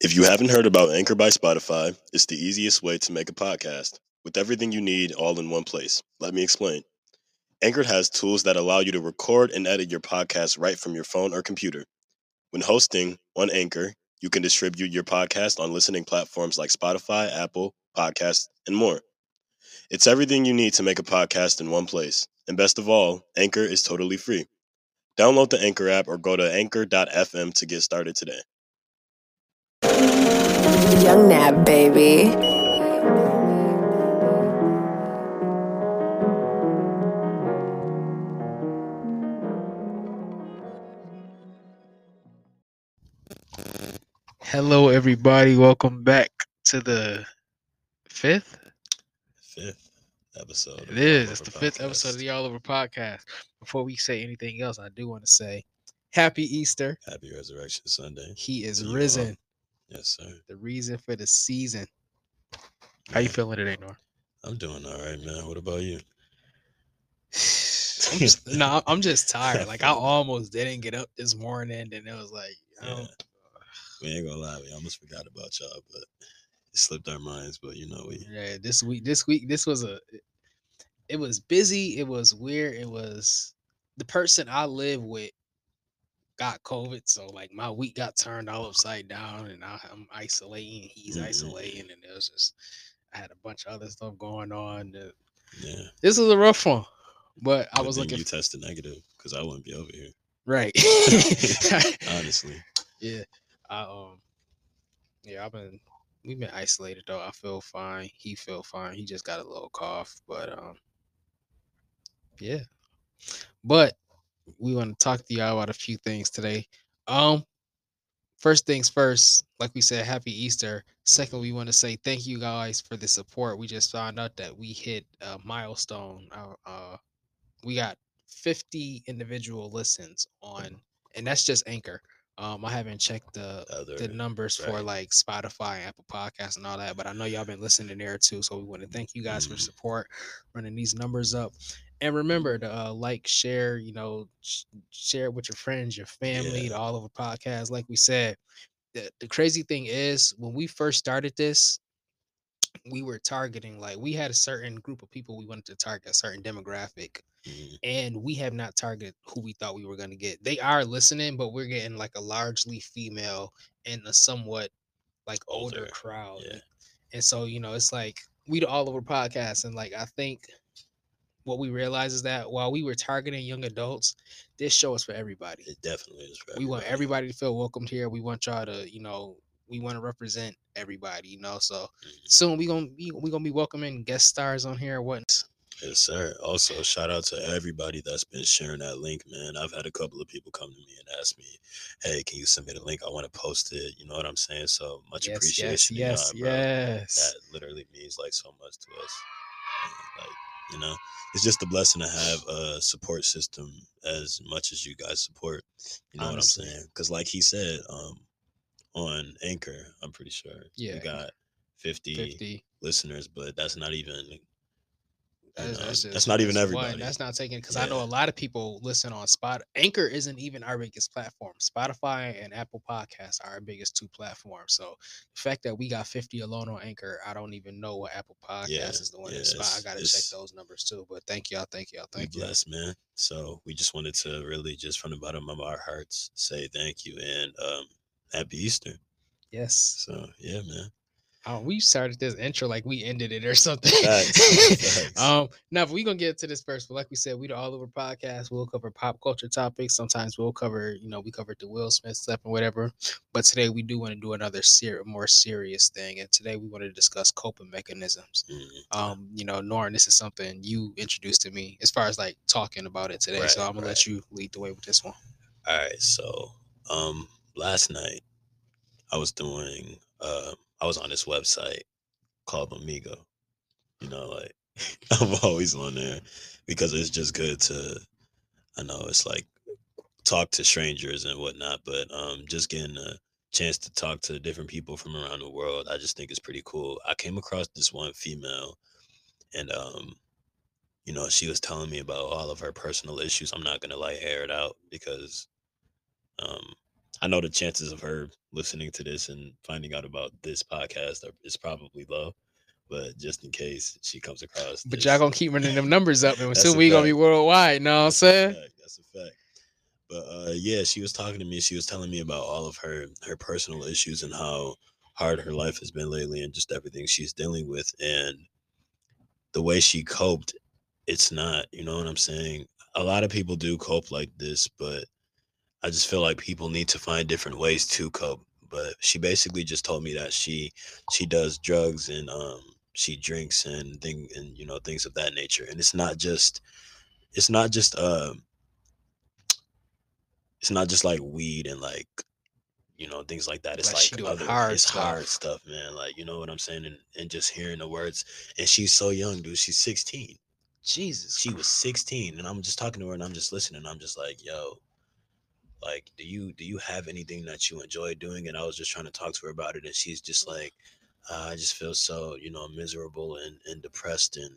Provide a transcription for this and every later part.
If you haven't heard about Anchor by Spotify, it's the easiest way to make a podcast with everything you need all in one place. Let me explain. Anchor has tools that allow you to record and edit your podcast right from your phone or computer. When hosting on Anchor, you can distribute your podcast on listening platforms like Spotify, Apple, Podcasts, and more. It's everything you need to make a podcast in one place. And best of all, Anchor is totally free. Download the Anchor app or go to anchor.fm to get started today. Young Nab, baby. Hello, everybody. Welcome back to the fifth. Fifth episode. of It is. It's Over the fifth episode of the All Over Podcast. Before we say anything else, I do want to say Happy Easter. Happy Resurrection Sunday. He is You are. risen. Yes, sir. The reason for the season. How you feeling today, Nor? I'm doing all right, man. What about you? I'm just, no, I'm just tired. Like I almost didn't get up this morning, and it was like, Yeah. We ain't gonna lie, we almost forgot about y'all, but it slipped our minds. But you know, we yeah. This week, this week, this was a. It was busy. It was weird. It was the person I live with got COVID, so like my week got turned all upside down, and I, I'm isolating. He's Mhm. isolating, and it was just I had a bunch of other stuff going on. yeah. This is a rough one, but I Good was looking you tested negative because I wouldn't be over here. right. Honestly, yeah, I um, yeah, I've been we've been isolated though. I feel fine. He feel fine. He just got a little cough, but um, yeah. But we want to talk to y'all about a few things today. Um, first things first, like we said, happy Easter. Second, we want to say thank you guys for the support. We just found out that we hit a milestone. Uh, uh we got 50 individual listens on, and that's just Anchor. Um, I haven't checked the other the numbers for like Spotify, Apple Podcasts, and all that. But I know y'all been listening there too, so we want to thank you guys for Mhm. support, running these numbers up. And remember to uh, like, share, you know, sh- share it with your friends, your family, Yeah. the all over podcast. Like we said, the, the crazy thing is when we first started this, we were targeting like we had a certain group of people we wanted to target, a certain demographic Mhm. and we have not targeted who we thought we were going to get. They are listening, but we're getting like a largely female and a somewhat like older, Older, crowd. yeah. And so, you know, it's like we the all over podcast. And like I think what we realize is that while we were targeting young adults, this show is for everybody. It definitely is. For We want everybody. everybody to feel welcomed here. We want y'all to, you know, we want to represent everybody, you know. So Mhm. soon we gonna be we gonna be welcoming guest stars on here. What Yes, sir. Also, shout out to everybody that's been sharing that link, man. I've had a couple of people come to me and ask me, "Hey, can you send me the link? I want to post it." You know what I'm saying? So much yes, yes, appreciation. yes, bro. yes. That literally means like so much to us. And, like you know, it's just a blessing to have a support system as much as you guys support. You know Honestly. what I'm saying? Because like he said, um, on Anchor, I'm pretty sure Yeah. we got 50, 50 listeners, but that's not even. You That's, know, that's, that's not even that's one. everybody. That's not taking because I know a lot of people listen on Spot. Anchor isn't even our biggest platform. Spotify and Apple Podcasts are our biggest two platforms. So the fact that we got 50 alone on Anchor, I don't even know what Apple Podcast Yeah, is the one yeah, Spot. I gotta check those numbers too. But thank y'all, thank y'all, thank you. blessed, man. So we just wanted to really, just from the bottom of our hearts, say thank you and um, happy Easter. Yes. So yeah, man. Uh, we started this intro like we ended it or something. Facts, facts. um, now if we gonna get to this first. But like we said, we the all over podcast. We'll cover pop culture topics. Sometimes we'll cover, you know, we covered the Will Smith stuff and whatever. But today we do want to do another ser- more serious thing. And today we want to discuss coping mechanisms. Mhm. Um, you know, Norn, this is something you introduced to me as far as like talking about it today. so I'm gonna right. let you lead the way with this one. All right. So um, last night I was doing. Uh, I was on this website called Omegle. You know, like I'm always on there because it's just good to. I know it's like talk to strangers and whatnot, but um, just getting a chance to talk to different people from around the world, I just think is pretty cool. I came across this one female, and um, you know, she was telling me about all of her personal issues. I'm not gonna like air it out because um I know the chances of her listening to this and finding out about this podcast are, is probably low, but just in case she comes across, But this, y'all gonna keep running them numbers up, and soon we gonna be fact. worldwide. Know what I'm saying? fact, That's a fact. But uh, yeah, she was talking to me. She was telling me about all of her her personal issues and how hard her life has been lately, and just everything she's dealing with, and the way she coped. It's not, you know what I'm saying. A lot of people do cope like this, but I just feel like people need to find different ways to cope. But she basically just told me that she she does drugs and um she drinks and thing and you know things of that nature. And it's not just it's not just um it's not just like weed and like you know things like that. It's Like, like, other hard it's hard stuff. stuff, man. Like you know what I'm saying, and and just hearing the words. And she's so young, dude. She's 16 Jesus, she was 16 and i'm just talking to her and i'm just listening i'm just like yo like do you do you have anything that you enjoy doing and i was just trying to talk to her about it and she's just like uh, i just feel so you know miserable and, and depressed and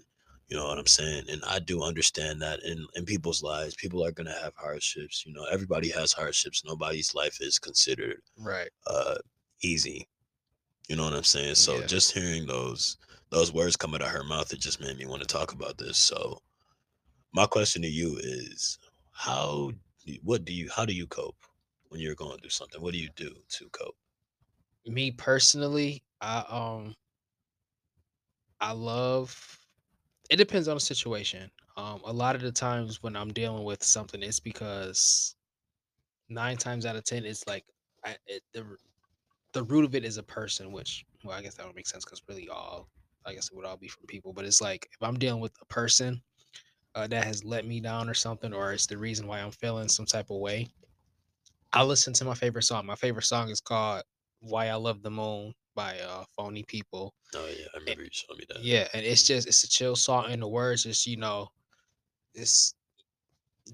you know what i'm saying and i do understand that in in people's lives people are going to have hardships you know everybody has hardships nobody's life is considered right? uh easy you know what i'm saying so Yeah. just hearing those those words come out of her mouth it just made me want to talk about this so my question to you is how what do you how do you cope when you're going through something what do you do to cope Me personally, I um, I love. It depends on the situation. Um, a lot of the times when I'm dealing with something, it's because nine times out of ten, it's like I, it, the the root of it is a person, which well, I guess that would make sense because really all I guess it would all be from people. But it's like if I'm dealing with a person uh, that has let me down or something, or it's the reason why I'm feeling some type of way, I listen to my favorite song. My favorite song is called "Why I Love the Moon" by uh, Phony People. oh yeah i remember you showed me that Yeah, and it's just it's a chill song, and the words just you know, it's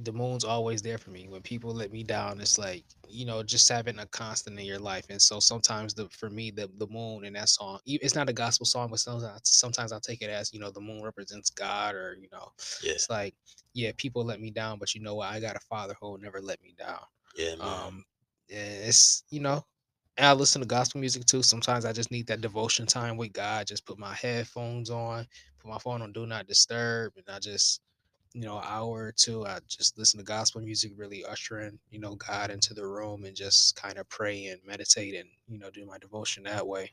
the moon's always there for me. When people let me down, it's like you know just having a constant in your life. And so sometimes the for me the the moon and that song, it's not a gospel song, but sometimes sometimes I take it as you know the moon represents God, or you know yeah it's like yeah people let me down, but you know what I got a father who will never let me down. yeah man Um, it's you know, and I listen to gospel music too. Sometimes I just need that devotion time with God. Just put my headphones on, put my phone on do not disturb, and I just you know, hour or two, I just listen to gospel music, really ushering you know God into the room, and just kind of pray and meditate, and you know, do my devotion that way.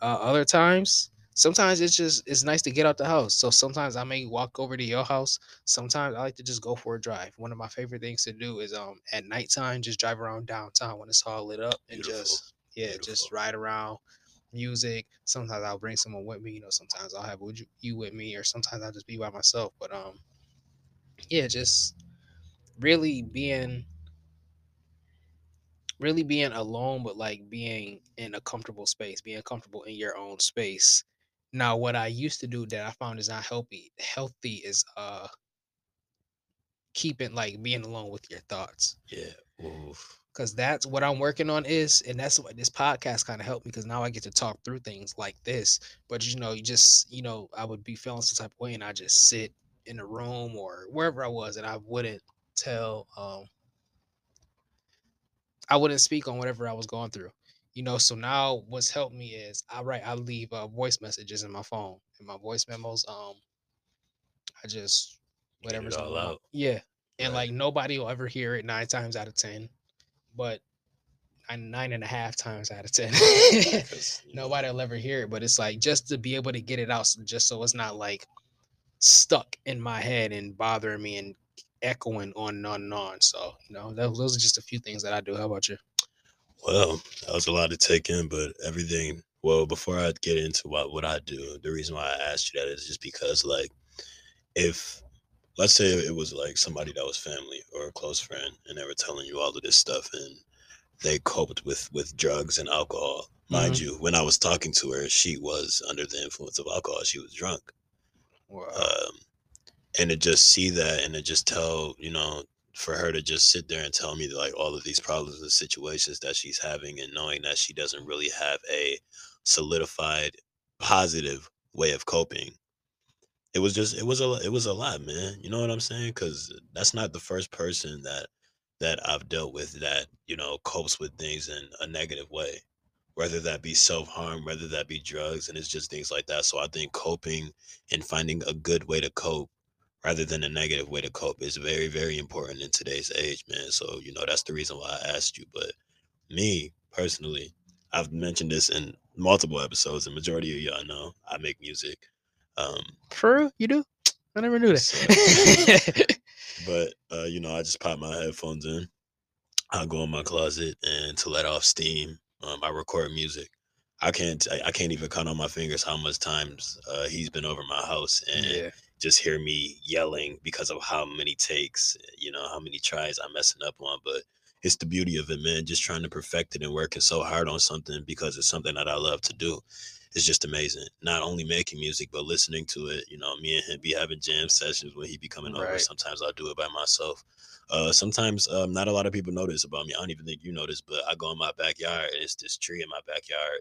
Uh, other times. Sometimes it's just it's nice to get out the house. So sometimes I may walk over to your house. Sometimes I like to just go for a drive. One of my favorite things to do is um at nighttime just drive around downtown when it's all lit up and Beautiful. just yeah just Beautiful. ride around music. Sometimes I'll bring someone with me. You know, sometimes I'll have would you, you with me, or sometimes I'll just be by myself. But um, yeah, just really being really being alone, but like being in a comfortable space, being comfortable in your own space. Now, what I used to do that I found is not healthy. Healthy is uh keeping like being alone with your thoughts. yeah Oof. Cause that's what I'm working on is, and that's what this podcast kind of helped me because now I get to talk through things like this. But you know, you just you know, I would be feeling some type of way and I just sit in a room or wherever I was and I wouldn't tell um I wouldn't speak on whatever I was going through. You know, so now what's helped me is I write I leave uh, voice messages in my phone in my voice memos. Um I just whatever's all on out. Yeah. And Right. like nobody will ever hear it nine times out of ten. But nine, nine and a half times out of ten. 'Cause, you know, nobody will ever hear it. But it's like just to be able to get it out just so it's not like stuck in my head and bothering me and echoing on and on and on. So, you know, tho- those are just a few things that I do. How about you? Well, that was a lot to take in, but everything. Well, before I get into what what I do, the reason why I asked you that is just because, like, if let's say it was like somebody that was family or a close friend, and they were telling you all of this stuff, and they coped with with drugs and alcohol. Mind mm-hmm. you, when I was talking to her, she was under the influence of alcohol. She was drunk. Um, and to just see that and to just tell you know for her to just sit there and tell me like all of these problems and situations that she's having and knowing that she doesn't really have a solidified positive way of coping it was just it was a it was a lot man. You know what i'm saying? Because that's not the first person that that I've dealt with that, you know, copes with things in a negative way, whether that be self harm, whether that be drugs, and it's just things like that. So I think coping and finding a good way to cope rather than a negative way to cope is very, very important in today's age, man. So, you know, that's the reason why I asked you. But me personally, I've mentioned this in multiple episodes, and majority of y'all know I make music. Um, For real? You do? I never knew So- that. but uh, you know, I just pop my headphones in. I go in my closet and to let off steam, um, I record music. I can't I, I can't even count on my fingers how much times uh, he's been over my house and yeah. just hear me yelling because of how many takes, you know, how many tries I'm messing up on. But it's the beauty of it, man. Just trying to perfect it and working so hard on something because it's something that I love to do. It's just amazing. Not only making music, but listening to it. You know, me and him be having jam sessions when he be coming over. Sometimes I'll do it by myself. Uh, sometimes um, not a lot of people notice about me. I don't even think you notice, but I go in my backyard and it's this tree in my backyard.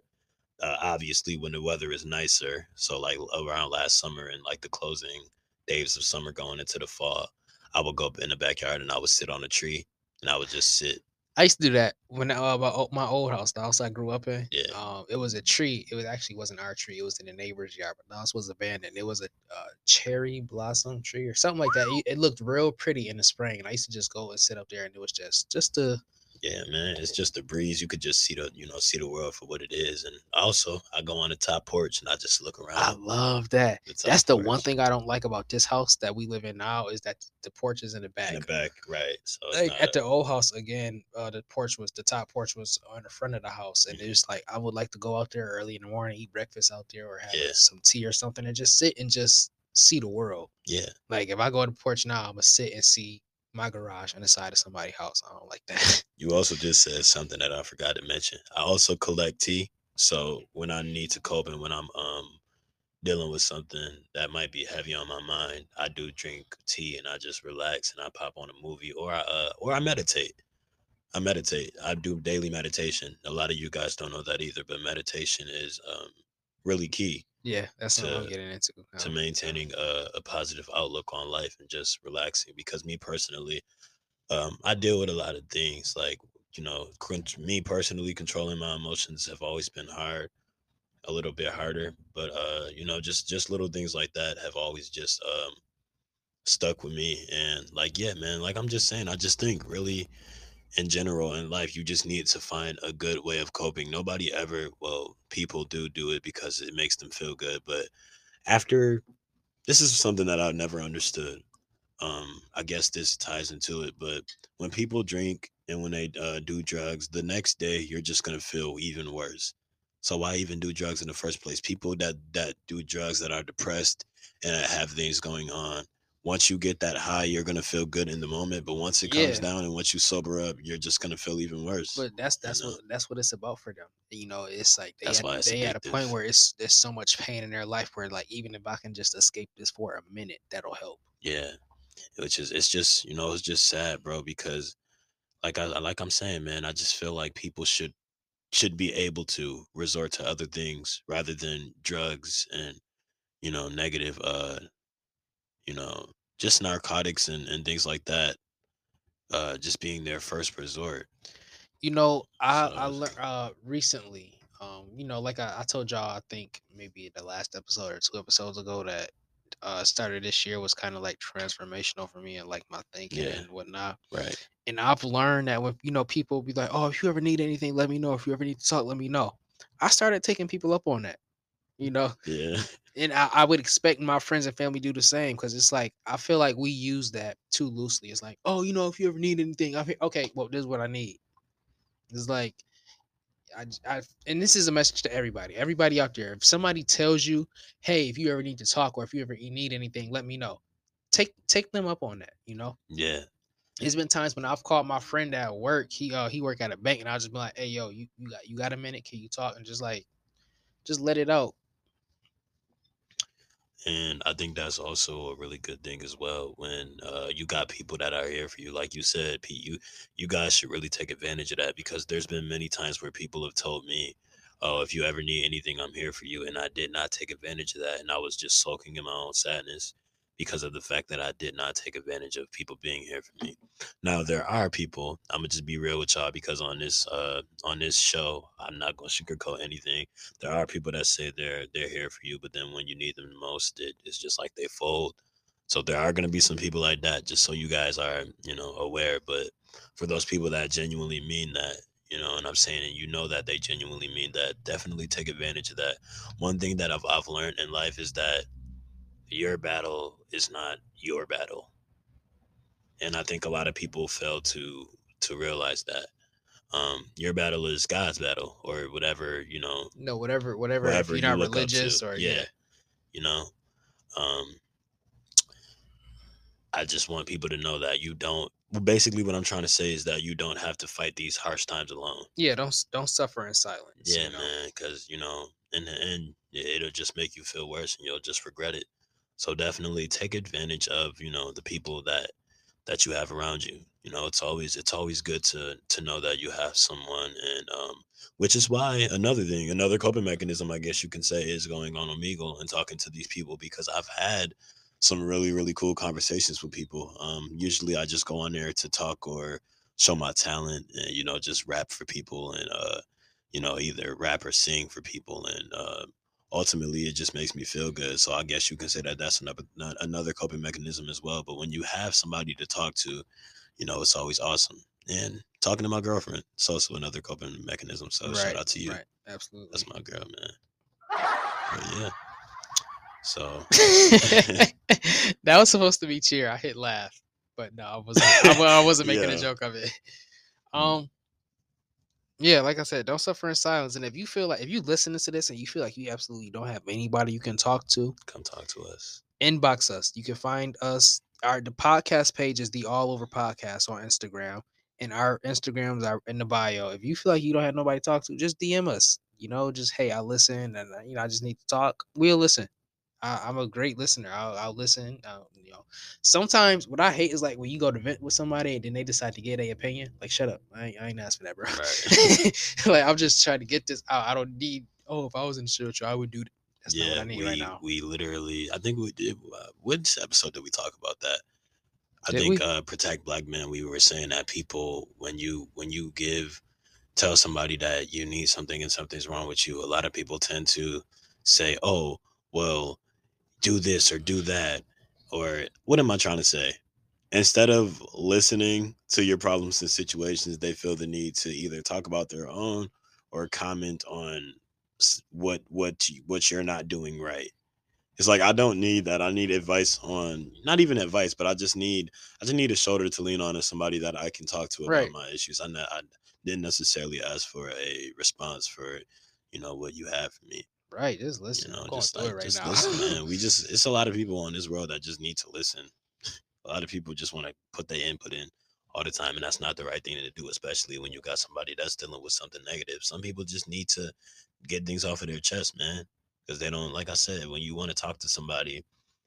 Uh, obviously, when the weather is nicer, so like around last summer and like the closing days of summer going into the fall, I would go up in the backyard and I would sit on a tree and I would just sit. I used to do that when uh, my, my old house, the house I grew up in. Yeah. Um, it was a tree. It was actually wasn't our tree. It was in the neighbor's yard, but the house was abandoned. It was a uh, cherry blossom tree or something like that. It, it looked real pretty in the spring, and I used to just go and sit up there, and it was just just a Yeah, man, it's just a breeze. You could just see the, you know, see the world for what it is. And also, I go on the top porch and I just look around. I love that. the That's the one thing I don't like about this house that we live in now is that the porch is in the back. in the back, right? So Like at a- the old house again, uh, the porch was the top porch was on the front of the house, and Mhm. it was like I would like to go out there early in the morning, eat breakfast out there, or have Yeah. some tea or something, and just sit and just see the world. yeah, Like if I go to the porch now, I'm gonna sit and see my garage on the side of somebody's house. I don't like that. You also just said something that I forgot to mention. I also collect tea. So when I need to cope and when I'm um dealing with something that might be heavy on my mind, I do drink tea and I just relax and I pop on a movie or I uh or I meditate. I meditate. I do daily meditation. A lot of you guys don't know that either, but meditation is um really key yeah, that's what I'm getting into. to maintaining a, a positive outlook on life and just relaxing because me personally um i deal with a lot of things like you know me personally controlling my emotions have always been hard a little bit harder but uh you know just just little things like that have always just um stuck with me and like yeah man like i'm just saying i just think really in general in life you just need to find a good way of coping nobody ever well people do do it because it makes them feel good but after this is something that I've never understood. Um, I guess this ties into it, but when people drink and when they uh, do drugs, the next day you're just gonna feel even worse. So why even do drugs in the first place? People that that do drugs that are depressed and have things going on. Once you get that high, you're gonna feel good in the moment, but once it comes Yeah. down and once you sober up, you're just gonna feel even worse. But that's that's know? what that's what it's about for them. You know, it's like they That's it's they at a point where it's there's so much pain in their life where like even if I can just escape this for a minute, that'll help. Yeah, which is it's just you know it's just sad, bro. Because like I like I'm saying, man, I just feel like people should should be able to resort to other things rather than drugs and you know negative uh you know just narcotics and and things like that. Uh, just being their first resort. You know, I So I learned uh recently, um, you know, like I, I told y'all, I think maybe the last episode or two episodes ago that uh started this year was kind of like transformational for me and like my thinking Yeah. and whatnot. Right. And I've learned that when you know people be like, "Oh, if you ever need anything, let me know. If you ever need to talk, let me know." I started taking people up on that, you know, Yeah. And I, I would expect my friends and family do the same because it's like I feel like we use that too loosely. It's like, "Oh, you know, if you ever need anything, I'm here." Okay, well, this is what I need. It's like, I, I, and this is a message to everybody, everybody out there. If somebody tells you, "Hey, if you ever need to talk or if you ever need anything, let me know." Take take them up on that. You know, Yeah. there's been times when I've called my friend at work. He uh he work at a bank, and I'll just be like, "Hey, yo, you you got you got a minute? Can you talk?" And just like, just let it out. And I think that's also a really good thing as well when uh, you got people that are here for you. Like you said, Pete, you you guys should really take advantage of that because there's been many times where people have told me, "Oh, if you ever need anything, I'm here for you," and I did not take advantage of that, and I was just sulking in my own sadness because of the fact that I did not take advantage of people being here for me. Now there are people, I'm gonna just be real with y'all because on this uh on this show, I'm not gonna sugarcoat anything. There are people that say they're they're here for you, but then when you need them most, it, it's just like they fold. So there are gonna be some people like that, just so you guys are, you know, aware. But for those people that genuinely mean that, you know, and I'm saying, and you know that they genuinely mean that, definitely take advantage of that. One thing that I've I've learned in life is that your battle is not your battle. And I think a lot of people fail to to realize that. Um, your battle is God's battle or whatever, you know, No, whatever, whatever. whatever if you're not you religious to. or yeah, yeah. you know. Um I just want people to know that you don't well, basically what I'm trying to say is that you don't have to fight these harsh times alone. Yeah, don't don't suffer in silence. Yeah, you know? man, because you know, in the end, it'll just make you feel worse, and you'll just regret it. So definitely take advantage of you know the people that that you have around you. You know, it's always it's always good to to know that you have someone, and um, which is why another thing, another coping mechanism, I guess you can say, is going on Omegle and talking to these people because I've had some really really cool conversations with people. Um, usually I just go on there to talk or show my talent, and you know, just rap for people and uh you know, either rap or sing for people, and uh, ultimately it just makes me feel good. So I guess you can say that that's another another coping mechanism as well. But when you have somebody to talk to, you know, it's always awesome. And talking to my girlfriend, it's also another coping mechanism. So shout out to you. Right, absolutely. That's my girl, man. But yeah. So that was supposed to be cheer. I hit laugh, but no, I wasn't. I, I wasn't making Yeah. a joke of it. Um, yeah, like I said, don't suffer in silence. And if you feel like if you listen to this and you feel like you absolutely don't have anybody you can talk to, come talk to us. inbox us. You can find us. Our the podcast page is the All Over Podcast on Instagram, and our Instagrams are in the bio. If you feel like you don't have nobody to talk to, just DM us. You know, just hey, I listen, and uh, you know, I just need to talk. We'll listen. I, I'm a great listener. I'll, I'll listen. Uh, you know, sometimes what I hate is like when you go to vent with somebody and then they decide to get a opinion. Like, shut up. I ain't, I ain't asked for that, bro. Right. like, I'm just trying to get this out. I don't need. Oh, if I was in the church, I would do. That. That's not what I need we right now. we literally I think we did uh, which episode did we talk about that? I Did think uh protect black men we were saying that people when you when you give tell somebody that you need something and something's wrong with you, a lot of people tend to say, "Oh, well, do this or do that." Or what am I trying to say? Instead of listening to your problems and situations, they feel the need to either talk about their own or comment on what what what you're not doing right. It's like I don't need that. I need advice on not even advice, but I just need I just need a shoulder to lean on and somebody that I can talk to about Right. my issues. I, I didn't necessarily ask for a response for you know what you have for me. Right, just listen. You know, just like it right just now. listen, man. We just it's a lot of people in this world that just need to listen. A lot of people just want to put their input in all the time, and that's not the right thing to do, especially when you got somebody that's dealing with something negative. Some people just need to get things off of their chest, man, because they don't. Like I said, when you want to talk to somebody,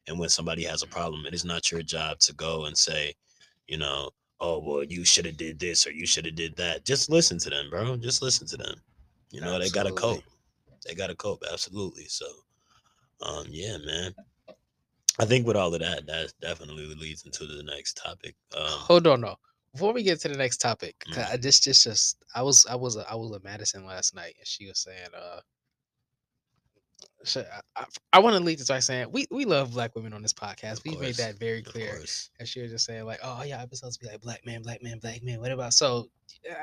and when somebody has a mm-hmm. problem, it is not your job to go and say, you know, oh well, you should have did this or you should have did that. Just listen to them, bro. Just listen to them. You know, they gotta Absolutely. cope. They gotta cope, absolutely. So um yeah, man. I think with all of that, that definitely leads into the next topic. Um Hold on, no. Before we get to the next topic, 'cause Mm. I just, just, just, I was, I was, I was at Madison last night, and she was saying, uh, so I, I, want to lead this by saying we we love black women on this podcast. We've made that very clear. And she was just saying like, oh yeah, episodes be like black man, black man, black man. What about so?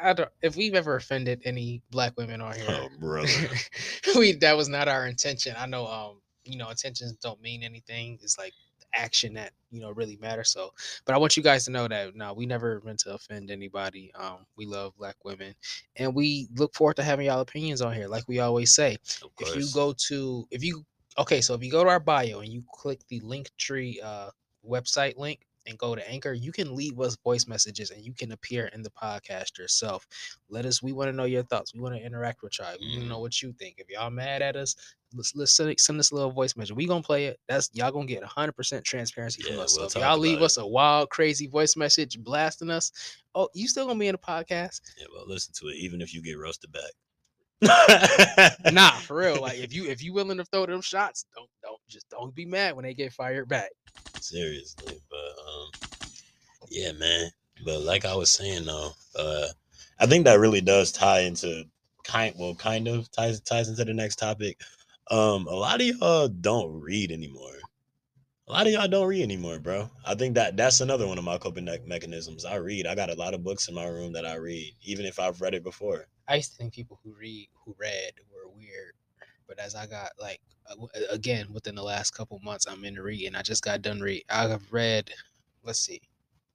I don't. If we've ever offended any black women on here, Oh, brother. we that was not our intention. I know, um, you know, intentions don't mean anything. It's like action that you know really matters. So, but I want you guys to know that no, we never meant to offend anybody. Um, we love black women, and we look forward to having y'all opinions on here. Like we always say, if you go to if you okay so if you go to our bio and you click the link tree uh website link and go to anchor you can leave us voice messages and you can appear in the podcast yourself let us we want to know your thoughts we want to interact with y'all we want to know what you think if y'all mad at us let's, let's send, send us a little voice message we gonna play it that's y'all gonna get 100% transparency from us we'll so if y'all leave about us a wild crazy voice message blasting us oh you still gonna be in the podcast yeah, well listen to it, even if you get roasted back. nah, for real. Like if you if you willing to throw them shots, don't don't just don't be mad when they get fired back. seriously. But um, yeah, man. But like I was saying though, uh, I think that really does tie into kind well, kind of ties ties into the next topic. Um, a lot of y'all don't read anymore. A lot of y'all don't read anymore, bro. I think that that's another one of my coping me- mechanisms. I read. I got a lot of books in my room that I read, even if I've read it before. I used to think people who read who read were weird, but as I got like uh, again within the last couple months, I'm into reading. I just got done read. I've read. Let's see.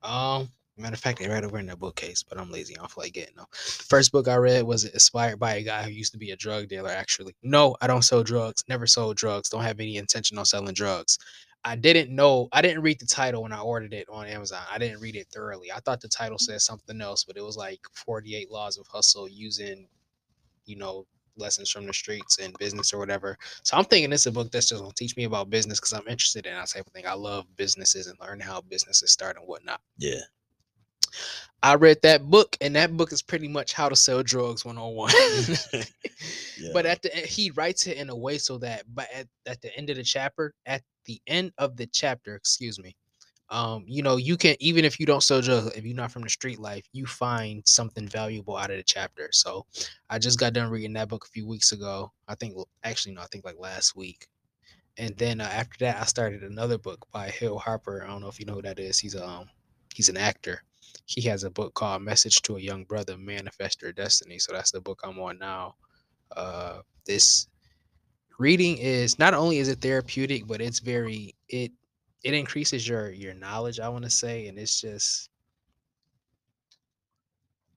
Um, matter of fact, they're right over in that bookcase, but I'm lazy. I don't feel like getting them. The first book I read was inspired by a guy who used to be a drug dealer. Actually, no, I don't sell drugs. Never sold drugs. Don't have any intention on selling drugs. I didn't know. I didn't read the title when I ordered it on Amazon. I didn't read it thoroughly. I thought the title said something else, but it was like 48 Laws of Hustle using, you know, lessons from the streets and business or whatever. So I'm thinking it's a book that's just gonna teach me about business because I'm interested in that type of thing. I love businesses and learning how businesses start and whatnot. Yeah. I read that book, and that book is pretty much how to sell drugs 101. yeah. But at the end, he writes it in a way so that, but at, at the end of the chapter, at the end of the chapter, excuse me, um, you know, you can even if you don't sell drugs, if you're not from the street life, you find something valuable out of the chapter. So, I just got done reading that book a few weeks ago. I think actually no, I think like last week. And then uh, after that, I started another book by Hill Harper. I don't know if you know who that is. He's um he's an actor. He has a book called Message to a Young Brother, Manifest Your Destiny. So that's the book I'm on now. Uh, this reading is not only is it therapeutic, but it's very it it increases your your knowledge. I want to say, and it's just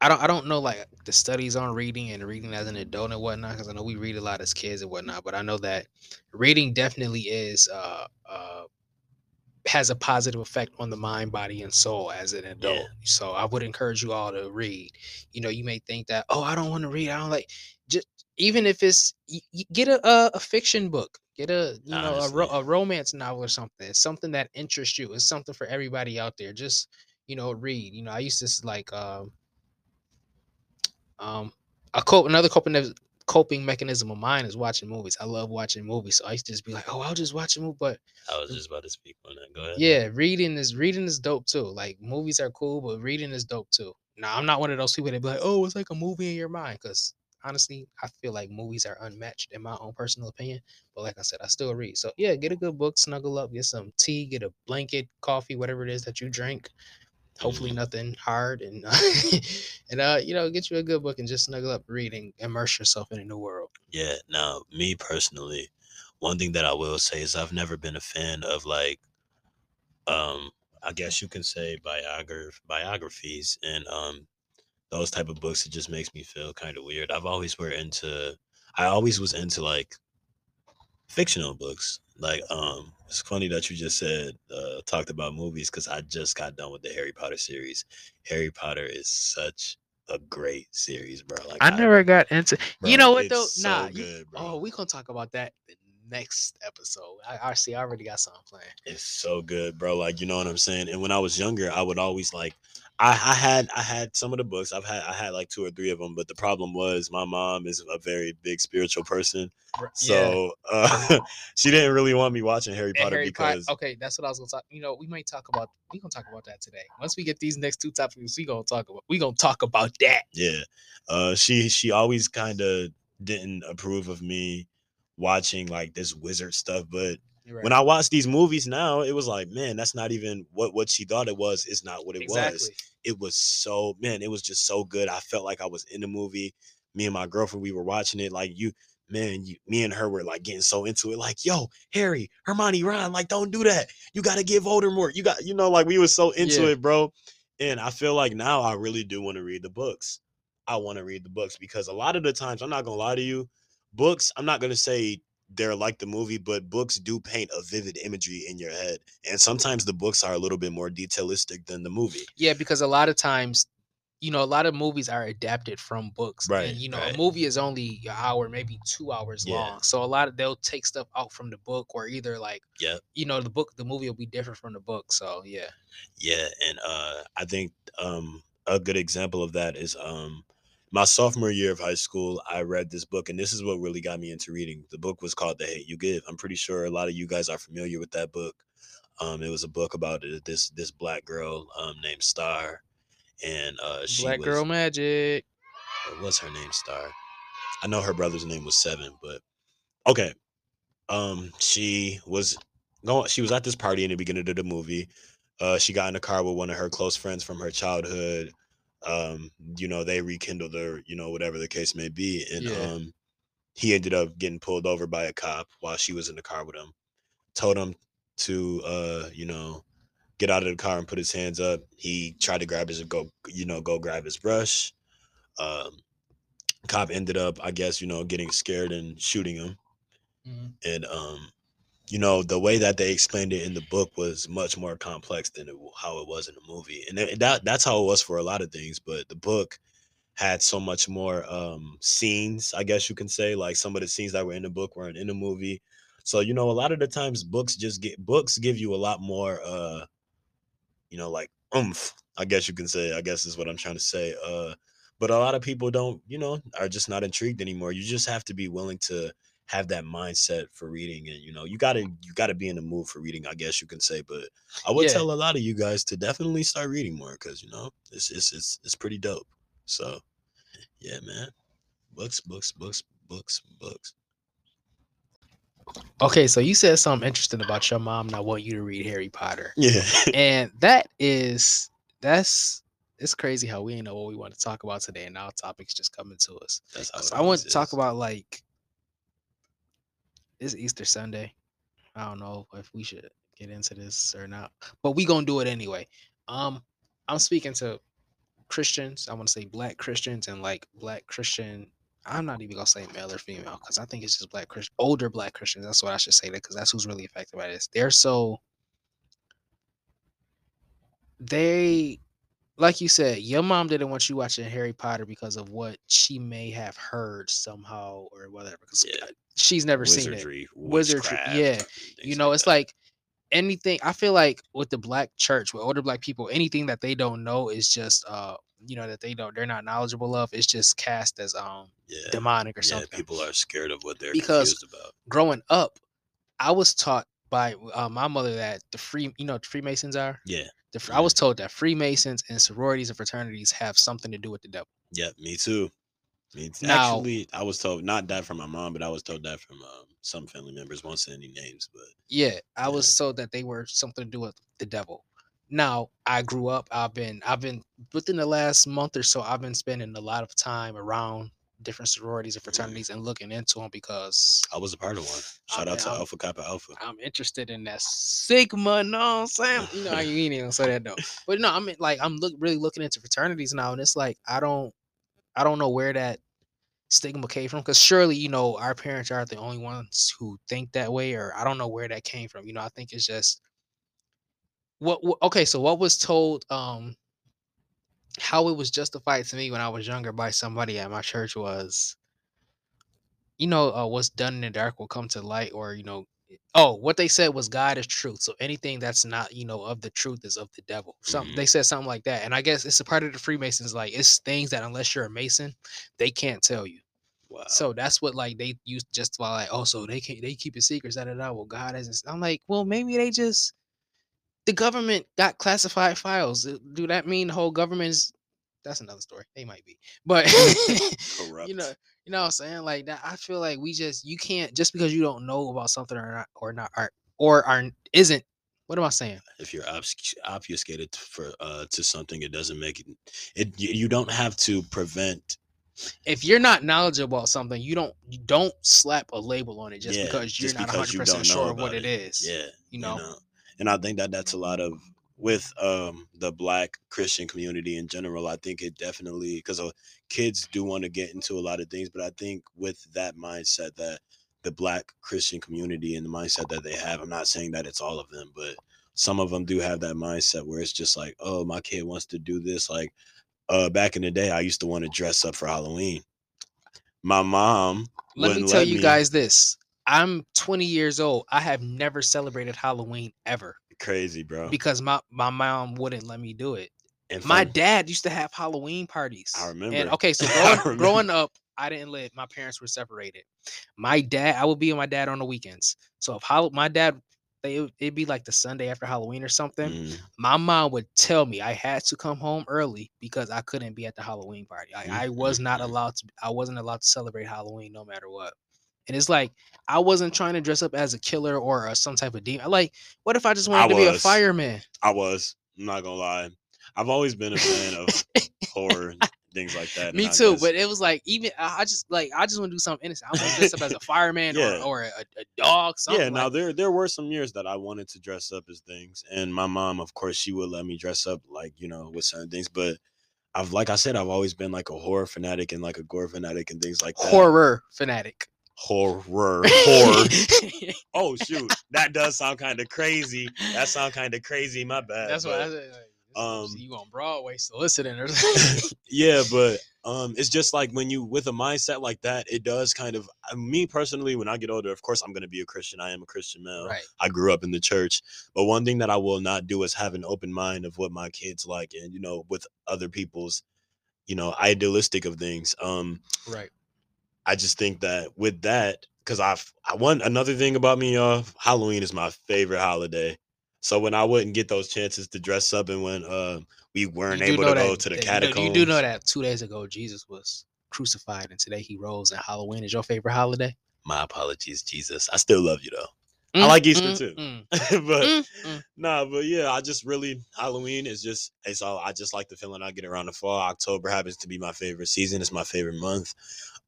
I don't I don't know like the studies on reading and reading as an adult and whatnot because I know we read a lot as kids and whatnot, but I know that reading definitely is uh uh has a positive effect on the mind, body, and soul as an adult. Yeah. So I would encourage you all to read. You know, you may think that, oh, I don't want to read. I don't like just even if it's get a, a a fiction book, get a you know a, ro- a romance novel or something. It's something that interests you. It's something for everybody out there. Just you know, read. You know, I used to like um um a cope another coping coping mechanism of mine is watching movies. I love watching movies. So I used to just be like, oh, I'll just watch a movie, but I was just about to speak on that. Go ahead. yeah, reading is reading is dope too. Like movies are cool, but reading is dope too. Now I'm not one of those people that be like, oh, it's like a movie in your mind. Because honestly, I feel like movies are unmatched in my own personal opinion. But like I said, I still read. So yeah, get a good book, snuggle up, get some tea, get a blanket, coffee, whatever it is that you drink. Hopefully Mhm. nothing hard and and uh you know get you a good book and just snuggle up, read and immerse yourself in a new world. Yeah. Now, me personally, one thing that I will say is I've never been a fan of like, um, I guess you can say biograph biographies and um those type of books. It just makes me feel kind of weird. I've always were into. I always was into like fictional books. Like, um, it's funny that you just said uh, talked about movies because I just got done with the Harry Potter series. Harry Potter is such a great series, bro. Like, I never got into you know what though? so nah, you- good, bro. oh, we gonna talk about that the next episode. I see. I already got something planned. It's so good, bro. Like you know what I'm saying. And when I was younger, I would always like, I, I had I had some of the books. I've had I had like two or three of them. But the problem was my mom is a very big spiritual person, so uh, she didn't really want me watching Harry And Potter Harry because okay, that's what I was gonna talk. You know, we might talk about we gonna talk about that today. Once we get these next two topics, we gonna talk about we gonna talk about that. yeah, uh, she she always kind of didn't approve of me watching like this wizard stuff, but when I watch these movies now, it was like, man, that's not even what what she thought it was. It's not what it was. It was so man, it was just so good. I felt like I was in the movie. Me and my girlfriend, we were watching it. Like you, man, you, me and her were like getting so into it. Like, yo, Harry, Hermione, Ron, like, don't do that. You got to give Voldemort. You got, you know, like we were so into Yeah. it, bro. And I feel like now I really do want to read the books. I want to read the books because a lot of the times, I'm not gonna lie to you, books. I'm not gonna say they're like the movie, but books do paint a vivid imagery in your head. And sometimes the books are a little bit more detailistic than the movie. Yeah, because a lot of times, you know, a lot of movies are adapted from books. Right, And you know, right. a movie is only an hour, maybe two hours Yeah. long. So a lot of they'll take stuff out from the book or either like yeah, you know, the book the movie will be different from the book. So yeah. Yeah, and uh I think um a good example of that is um my sophomore year of high school, I read this book, and this is what really got me into reading. The book was called The Hate You Give. I'm pretty sure a lot of you guys are familiar with that book. Um, it was a book about uh, this this black girl um, named Starr, and uh, she Black was, girl magic. uh, what's her name? Starr. I know her brother's name was Seven, but okay. Um, she was going. She was at this party in the beginning of the movie. Uh, she got in a car with one of her close friends from her childhood. Um, you know, they rekindled her. You know, whatever the case may be, and Yeah. um, he ended up getting pulled over by a cop while she was in the car with him. Told him to, uh, you know, get out of the car and put his hands up. He tried to grab his go, you know, go grab his brush. Um, cop ended up, I guess, you know, getting scared and shooting him. Mhm. And um, you know, the way that they explained it in the book was much more complex than it, how it was in the movie, and that that's how it was for a lot of things. But the book had so much more um scenes, I guess you can say. Like some of the scenes that were in the book weren't in the movie. So you know, a lot of the times books just get books give you a lot more uh you know, like oomph, I guess you can say, I guess is what I'm trying to say. Uh but a lot of people don't, you know, are just not intrigued anymore. You just have to be willing to have that mindset for reading and you know, you gotta you gotta be in the mood for reading, I guess you can say. But I would Yeah. tell a lot of you guys to definitely start reading more because you know, it's it's it's it's pretty dope. So yeah, man. Books, books, books, books, books. Okay, so you said something interesting about your mom not want you to read Harry Potter. Yeah. and that is that's it's crazy how we ain't know what we want to talk about today and now topics just coming to us That's how 'Cause it i want to talk about like it's easter sunday. I don't know if we should get into this or not but we gonna do it anyway. Um i'm speaking to christians. I want to say black christians and like black christian i'm not even gonna say male or female because i think it's just black christian older black christians. That's what i should say that because that's who's really affected by this. They're so they like you said your mom didn't want you watching harry potter because of what she may have heard somehow or whatever because Yeah. She's never seen it. Wizardry, Wizardry, yeah. you know it's like anything i feel like with the black church with older black people anything that they don't know is just uh you know that they don't they're not knowledgeable of it's just cast as um yeah, demonic or yeah, something. people are scared of what they're Because- confused about. growing up i was taught by uh, my mother that the free you know freemasons are? Yeah, the, fr- i was told that freemasons and sororities and fraternities have something to do with the devil. Yeah, me too. Too. Now- Actually, I was told not that from my mom, but I was told that from um, some family members. Won't say any names, but Yeah, I Yeah. was told that they were something to do with the devil. Now, I grew up, I've been I've been within the last month or so, I've been spending a lot of time around different sororities and Mm-hmm. fraternities and looking into them because I was a part of one. Shout out to I'm- Alpha Kappa Alpha. I'm interested in that Sigma, no I'm saying? You know how you ain't even say that though. But no, I mean like I'm look really looking into fraternities now, and it's like I don't I don't know where that stigma came from because surely you know our parents aren't the only ones who think that way or i don't know where that came from you know i think it's just what, what okay so what was told um how it was justified to me when i was younger by somebody at my church was you know uh, what's done in the dark will come to light or you know oh what they said was god is truth so anything that's not you know of the truth is of the devil something Mhm. they said something like that and i guess it's a part of the freemasons like it's things that unless you're a mason they can't tell you Wow. so that's what like they used just by like, oh, so they can't they keep it secrets, da da da. Well, God isn't I'm like, well, maybe they just the government got classified files. Uh, Do that mean the whole government is? That's another story. They might be, but you know, you know what I'm saying? Like that. I feel like we just you can't just because you don't know about something or not or not or or are isn't. What am I saying? if you're obfusc- obfuscated for uh to something, it doesn't make it. It you, you don't have to prevent. If you're not knowledgeable about something, you don't you don't slap a label on it just Yeah, because you're just not 100 percent sure of what about it is. Yeah, you know. and I think that that's a lot of with um the Black Christian community in general. I think it definitely because uh, kids do want to get into a lot of things, but I think with that mindset that the Black Christian community and the mindset that they have, I'm not saying that it's all of them, but some of them do have that mindset where it's just like, oh, my kid wants to do this, like uh back in the day i used to want to dress up for halloween my mom Let me tell let you me- guys this. I'm 20 years old. I have never celebrated Halloween ever crazy bro because my, my mom wouldn't let me do it. and My fun- dad used to have Halloween parties. I And remember. okay, so growing, growing up, I didn't live. My parents were separated. My dad, I would be with my dad on the weekends. So if Hall- my dad, they it'd be like the Sunday after Halloween or something. Mm, My mom would tell me I had to come home early because I couldn't be at the Halloween party. Like I was not allowed to. I wasn't allowed to celebrate Halloween no matter what. And it's like I wasn't trying to dress up as a killer or a, some type of demon. Like, what if I just wanted to be a fireman? I was. I'm not gonna lie. I've always been a fan of horror things like that. Me too, guess- but it was like even I I just like I just want to do something innocent. I want to dress up as a fireman Yeah. or, or a, a dog. Something yeah, now like- there there were some years that I wanted to dress up as things, and my mom, of course, she would let me dress up like you know with certain things. But I've, like I said, I've always been like a horror fanatic and like a gore fanatic and things like that. horror fanatic. Horror, horror. oh shoot, that does sound kind of crazy. That sound kind of crazy. My bad. That's why I said. Like, um, you on Broadway soliciting or yeah, but um, it's just like when you with a mindset like that, it does kind of. Me personally, when I get older, of course, I'm going to be a Christian. I am a Christian male. right. I grew up in the church. But one thing that I will not do is have an open mind of what my kids like and you know with other people's you know idealistic of things. Um Right. I just think that with that cuz I've I want another thing about me y'all, Halloween is my favorite holiday. So when I wouldn't get those chances to dress up and when uh we weren't able to go to the that- you know- catacombs. You do know that two days ago Jesus was crucified and today he rose and Halloween is your favorite holiday? My apologies, Jesus. I still love you though. I like Easter mm, too. mm, but mm, mm. Nah, but yeah, I just really Halloween is just it's all I just like the feeling I get around the fall. October happens to be my favorite season. It's my favorite month.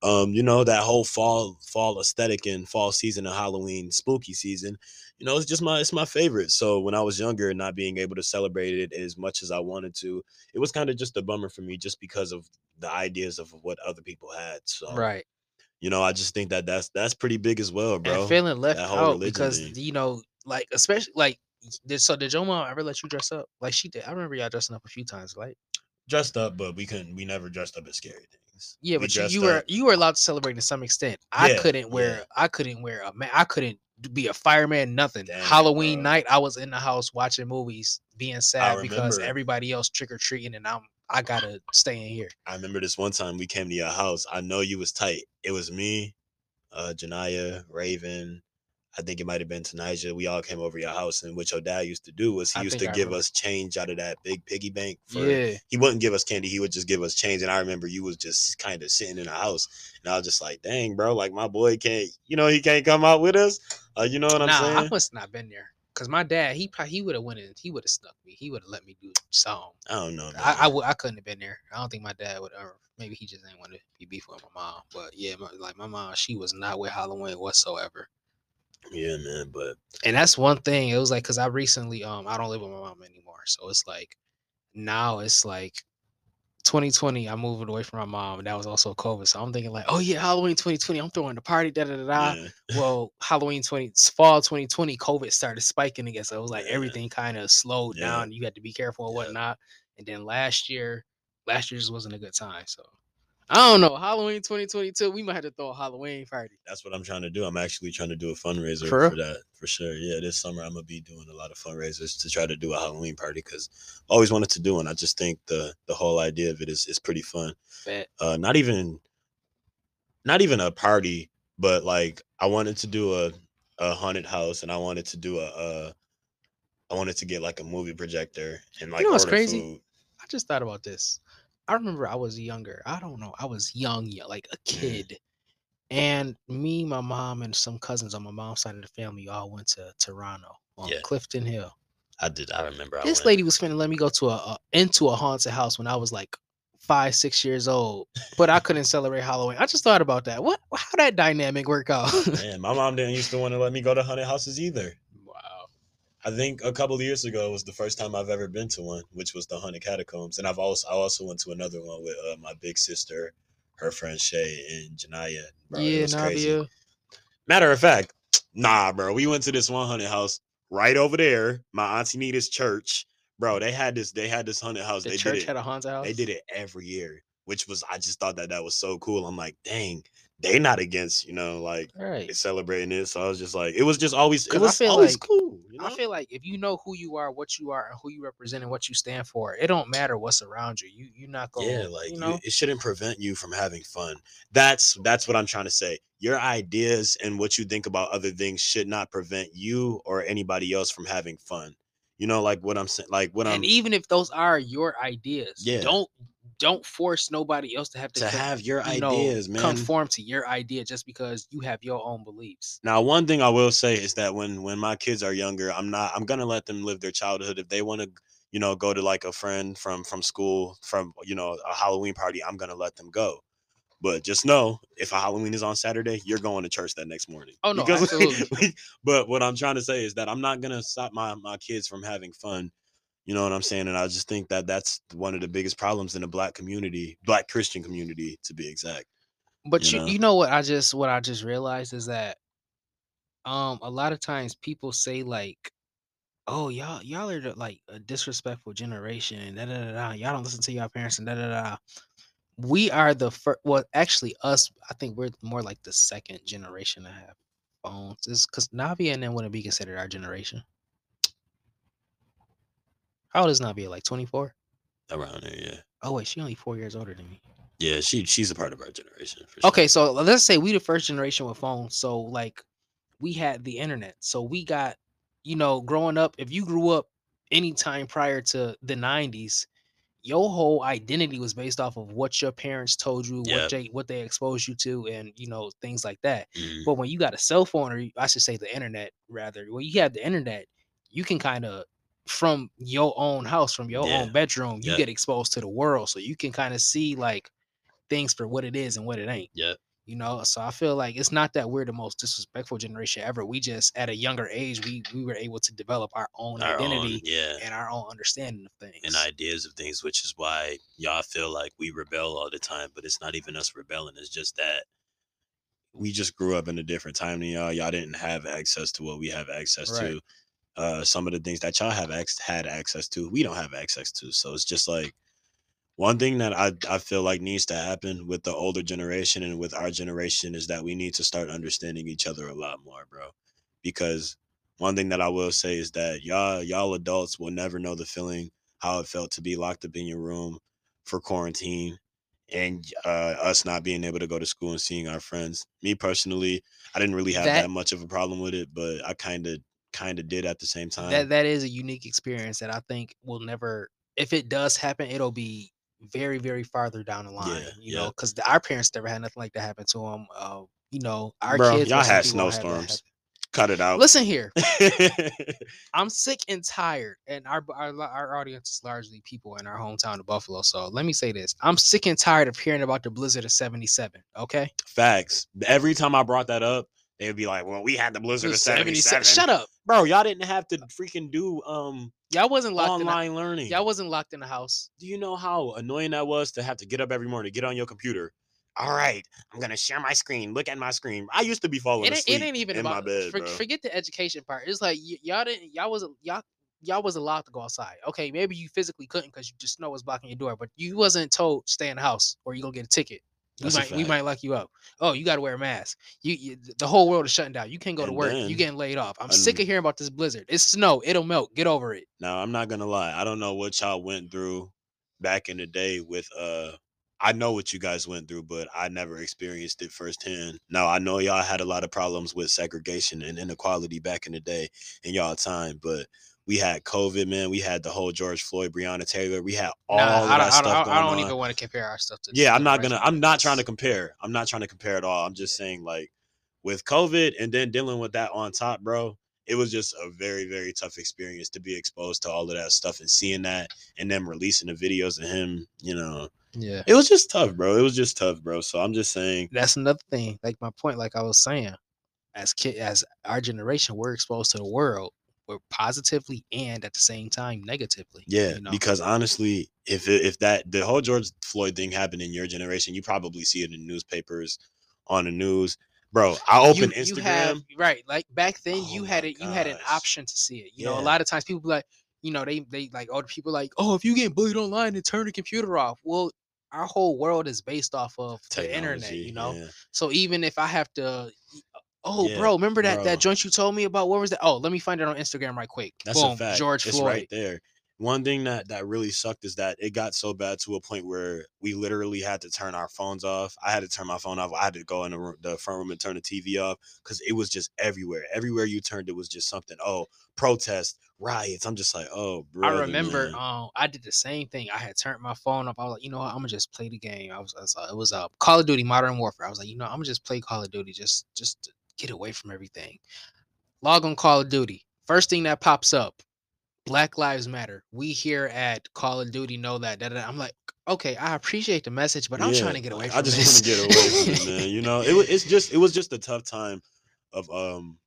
Um, you know, that whole fall fall aesthetic and fall season of Halloween, spooky season, you know, it's just my it's my favorite. So when I was younger and not being able to celebrate it as much as I wanted to, it was kind of just a bummer for me just because of the ideas of what other people had. So Right. you know, I just think that that's that's pretty big as well, bro. And feeling left that whole out because thing. you know, like especially like did so did your mom ever let you dress up? Like she did. I remember y'all dressing up a few times, like dressed up, but we couldn't we never dressed up as scary things. Yeah, but you, you were you were allowed to celebrate to some extent. I Yeah, couldn't wear yeah. I couldn't wear a man. I couldn't be a fireman. Nothing. Halloween bro. night, I was in the house watching movies, being sad because everybody else trick or treating, and I'm I gotta stay in here. I remember this one time we came to your house. I know you was tight. It was me, uh, Janaya, Raven. I think it might have been Tanija. We all came over your house, and what your dad used to do was he I used to I give remember. us change out of that big piggy bank. For, yeah, He wouldn't give us candy. He would just give us change. And I remember you was just kind of sitting in the house, and I was just like, "Dang, bro! Like my boy can't, you know, he can't come out with us. Uh, you know what I'm nah, saying? I must not been there because my dad he probably he would have went in, he would have snuck me, he would have let me do something. I don't know. Man. I I, would, I couldn't have been there. I don't think my dad would ever. Maybe he just didn't want to be beef with my mom. But yeah, my, like my mom, she was not with Halloween whatsoever. Yeah, man. But And that's one thing. It was like because I recently um I don't live with my mom anymore, so it's like now it's like 2020. I'm moving away from my mom, and that was also COVID. So I'm thinking like, oh yeah, Halloween 2020. I'm throwing the party. Da da da da. yeah, Well, Halloween 20 fall 2020, COVID started spiking again. So it was like Yeah. everything kind of slowed Yeah. down. You had to be careful and whatnot. And then last year, last year just wasn't a good time. So I don't know. Halloween 2022, we might have to throw a Halloween party. that's what I'm trying to do. I'm actually trying to do a fundraiser For for, that for sure. Yeah, this summer I'm gonna be doing a lot of fundraisers to try to do a Halloween party because I always wanted to do one. I just think the the whole idea of it is is pretty fun. Bet. Uh, not even not even a party, but like I wanted to do a a haunted house and I wanted to do a. a I wanted to get like a movie projector and like know what's crazy? food. I just thought about this. I remember I was younger. I don't know. I was young, yeah, like a Mm. kid. And me, my mom, and some cousins on my mom's side of the family all went to Toronto on Yeah. Clifton Hill. I did. I remember. I this went. lady was finna let me go to a, a into a haunted house when I was like five, six years old, but I couldn't celebrate Halloween. I just thought about that. What? How that dynamic work out? Man, my mom didn't used to want to let me go to haunted houses either. I think a couple of years ago was the first time I've ever been to one, which was the Haunted Catacombs, and I've also I also went to another one with uh, my big sister, her friend Shay, and Janaya. Bro, it yeah, was crazy. Navia. Matter of fact, nah, bro, we went to this one haunted house right over there, my auntie Nita's church, bro. They had this, they had this haunted house. The they church had a haunted house. they did it every year, which was I just thought that that was so cool. I'm like, dang, they not against, you know, like Right. celebrating it. So I was just like, it was just always, it was always like- cool. You know? I feel like if you know who you are, what you are, and who you represent, and what you stand for, it don't matter what's around you. You you're not going. yeah, like you you- know. it shouldn't prevent you from having fun. That's that's what I'm trying to say. Your ideas and what you think about other things should not prevent you or anybody else from having fun. You know, like what I'm saying, like what I'm and even if those are your ideas, Yeah. don't don't force nobody else to have to, to con- have your you know, ideas, man. conform to your idea just because you have your own beliefs. Now, one thing I will say is that when when my kids are younger, I'm not I'm gonna let them live their childhood. If they want to, you know, go to like a friend from from school from you know a Halloween party, I'm gonna let them go. But just know, if a Halloween is on Saturday, you're going to church that next morning. Oh, no, absolutely. but what I'm trying to say is that I'm not gonna stop my my kids from having fun. You know what I'm saying? And I just think that that's one of the biggest problems in the black community, black Christian community, to be exact. But you you, know? you know what I just what I just realized is that um a lot of times people say like oh y'all y'all are like a disrespectful generation and da da da da y'all don't listen to your parents and da da da we are the first well actually us i think we're more like the second generation to have phones is because navi and them wouldn't be considered our generation how old is Navia like 24 Around there, yeah, oh wait she only four years older than me yeah. She she's a part of our generation. For sure. Okay, so let's say we the first generation with phones. So like we had the internet. So we got, you know, growing up, if you grew up anytime prior to the 90s, your whole identity was based off of what your parents told you, Yep. what they what they exposed you to, and you know, things like that. Mhm. But when you got a cell phone, or I should say the internet rather, when you have the internet, you can kind of from your own house, from your Yeah. own bedroom, you Yep. get exposed to the world. So you can kind of see like things for what it is and what it ain't Yeah. you know so i feel like it's not that we're the most disrespectful generation ever we just at a younger age we we were able to develop our own Our own- identity yeah, and our own understanding of things and ideas of things, which is why y'all feel like we rebel all the time. But it's not even us rebelling; it's just that we just grew up in a different time than y'all. Y'all didn't have access to what we have access Right. to. Uh, some of the things that y'all have ex- had access to, we don't have access to. So it's just like one thing that I I feel like needs to happen with the older generation and with our generation is that we need to start understanding each other a lot more, bro. Because one thing that I will say is that y'all y'all adults will never know the feeling how it felt to be locked up in your room for quarantine and uh, us not being able to go to school and seeing our friends. Me personally, I didn't really have that, That- much of a problem with it, but I kind of kind of did at the same time. that that is a unique experience that i think will never if it does happen it'll be very very farther down the line you yeah. know because our parents never had nothing like that happen to them uh you know our Bro, kids y'all had likely won't have that snowstorms. Cut it out. listen here I'm sick and tired, and our, our our audience is largely people in our hometown of Buffalo. So let me say this: I'm sick and tired of hearing about the blizzard of '77. Okay, Facts. Every time I brought that up, they'd be like, "Well, we had the blizzard of '77." Shut up, bro. Y'all didn't have to freaking do um y'all wasn't locked in. online learning. The, y'all wasn't locked in the house. do you know how annoying that was to have to get up every morning, get on your computer? All right, I'm gonna share my screen. Look at my screen. I used to be falling It, ain't- asleep it ain't even in about my bed, for- bro. forget the education part. It's like y- y'all didn't. Y'all wasn't. Y'all y'all was allowed to go outside. Okay, maybe you physically couldn't because you just snow was blocking your door, but you wasn't told stay in the house or you gonna get a ticket. We That's a might we might lock you up. Oh, you got to wear a mask. You, you the whole world is shutting down. You can't go to And work. then- you getting laid off. I'm sick of hearing about this blizzard. It's snow. It'll melt. Get over it. Now I'm not gonna lie. I don't know what y'all went through back in the day with uh I know what you guys went through, but I never experienced it firsthand. Now I know y'all had a lot of problems with segregation and inequality back in the day in y'all time, but we had COVID, man. We had the whole George Floyd, Breonna Taylor. We had all Nah, of I, that don't, I, stuff don't, going I don't on. even want to compare our stuff to. yeah, I'm not gonna. I'm not trying to compare. I'm not trying to compare at all. I'm just saying, like, with COVID and then dealing with that on top, bro. It was just a very, very tough experience to be exposed to all of that stuff and seeing that, and then releasing the videos of him. You know, Yeah, it was just tough, bro. It was just tough, bro. So I'm just saying, that's another thing. Like my point, like I was saying, as kid, as our generation, we're exposed to the world, we're positively and at the same time negatively. yeah, you know? because honestly, if if that the whole George Floyd thing happened in your generation, you probably see it in newspapers, on the news, bro. I open you, Instagram. you have right like back then Oh you had it you had an option to see it you know a lot of times people be like you know they they like older people like oh if you get bullied online then turn the computer off well our whole world is based off of the internet, you know. yeah. So even if I have to, oh, Yeah, bro, remember that bro. that joint you told me about? What was that? Oh, let me find it on Instagram right quick. That's Boom, a fact. George it's Floyd. right there. One thing that that really sucked is that it got so bad to a point where we literally had to turn our phones off. I had to turn my phone off. I had to go in the, room, the front room and turn the TV off because it was just everywhere. Everywhere you turned, it was just something. Oh, protest, riots. I'm just like, oh, bro. I remember, um, I did the same thing. I had turned my phone off. I was like, you know what? I'm gonna just play the game. I was, I was uh, it was uh, Call of Duty Modern Warfare. I was like, you know, I'm gonna just play Call of Duty, just, just get away from everything. Log on Call of Duty. First thing that pops up, Black Lives Matter. We here at Call of Duty know that. I'm like, okay, I appreciate the message, but I'm Yeah, trying to get away from I just want to get away from it, man. You know, it was. It's just. It was just a tough time of um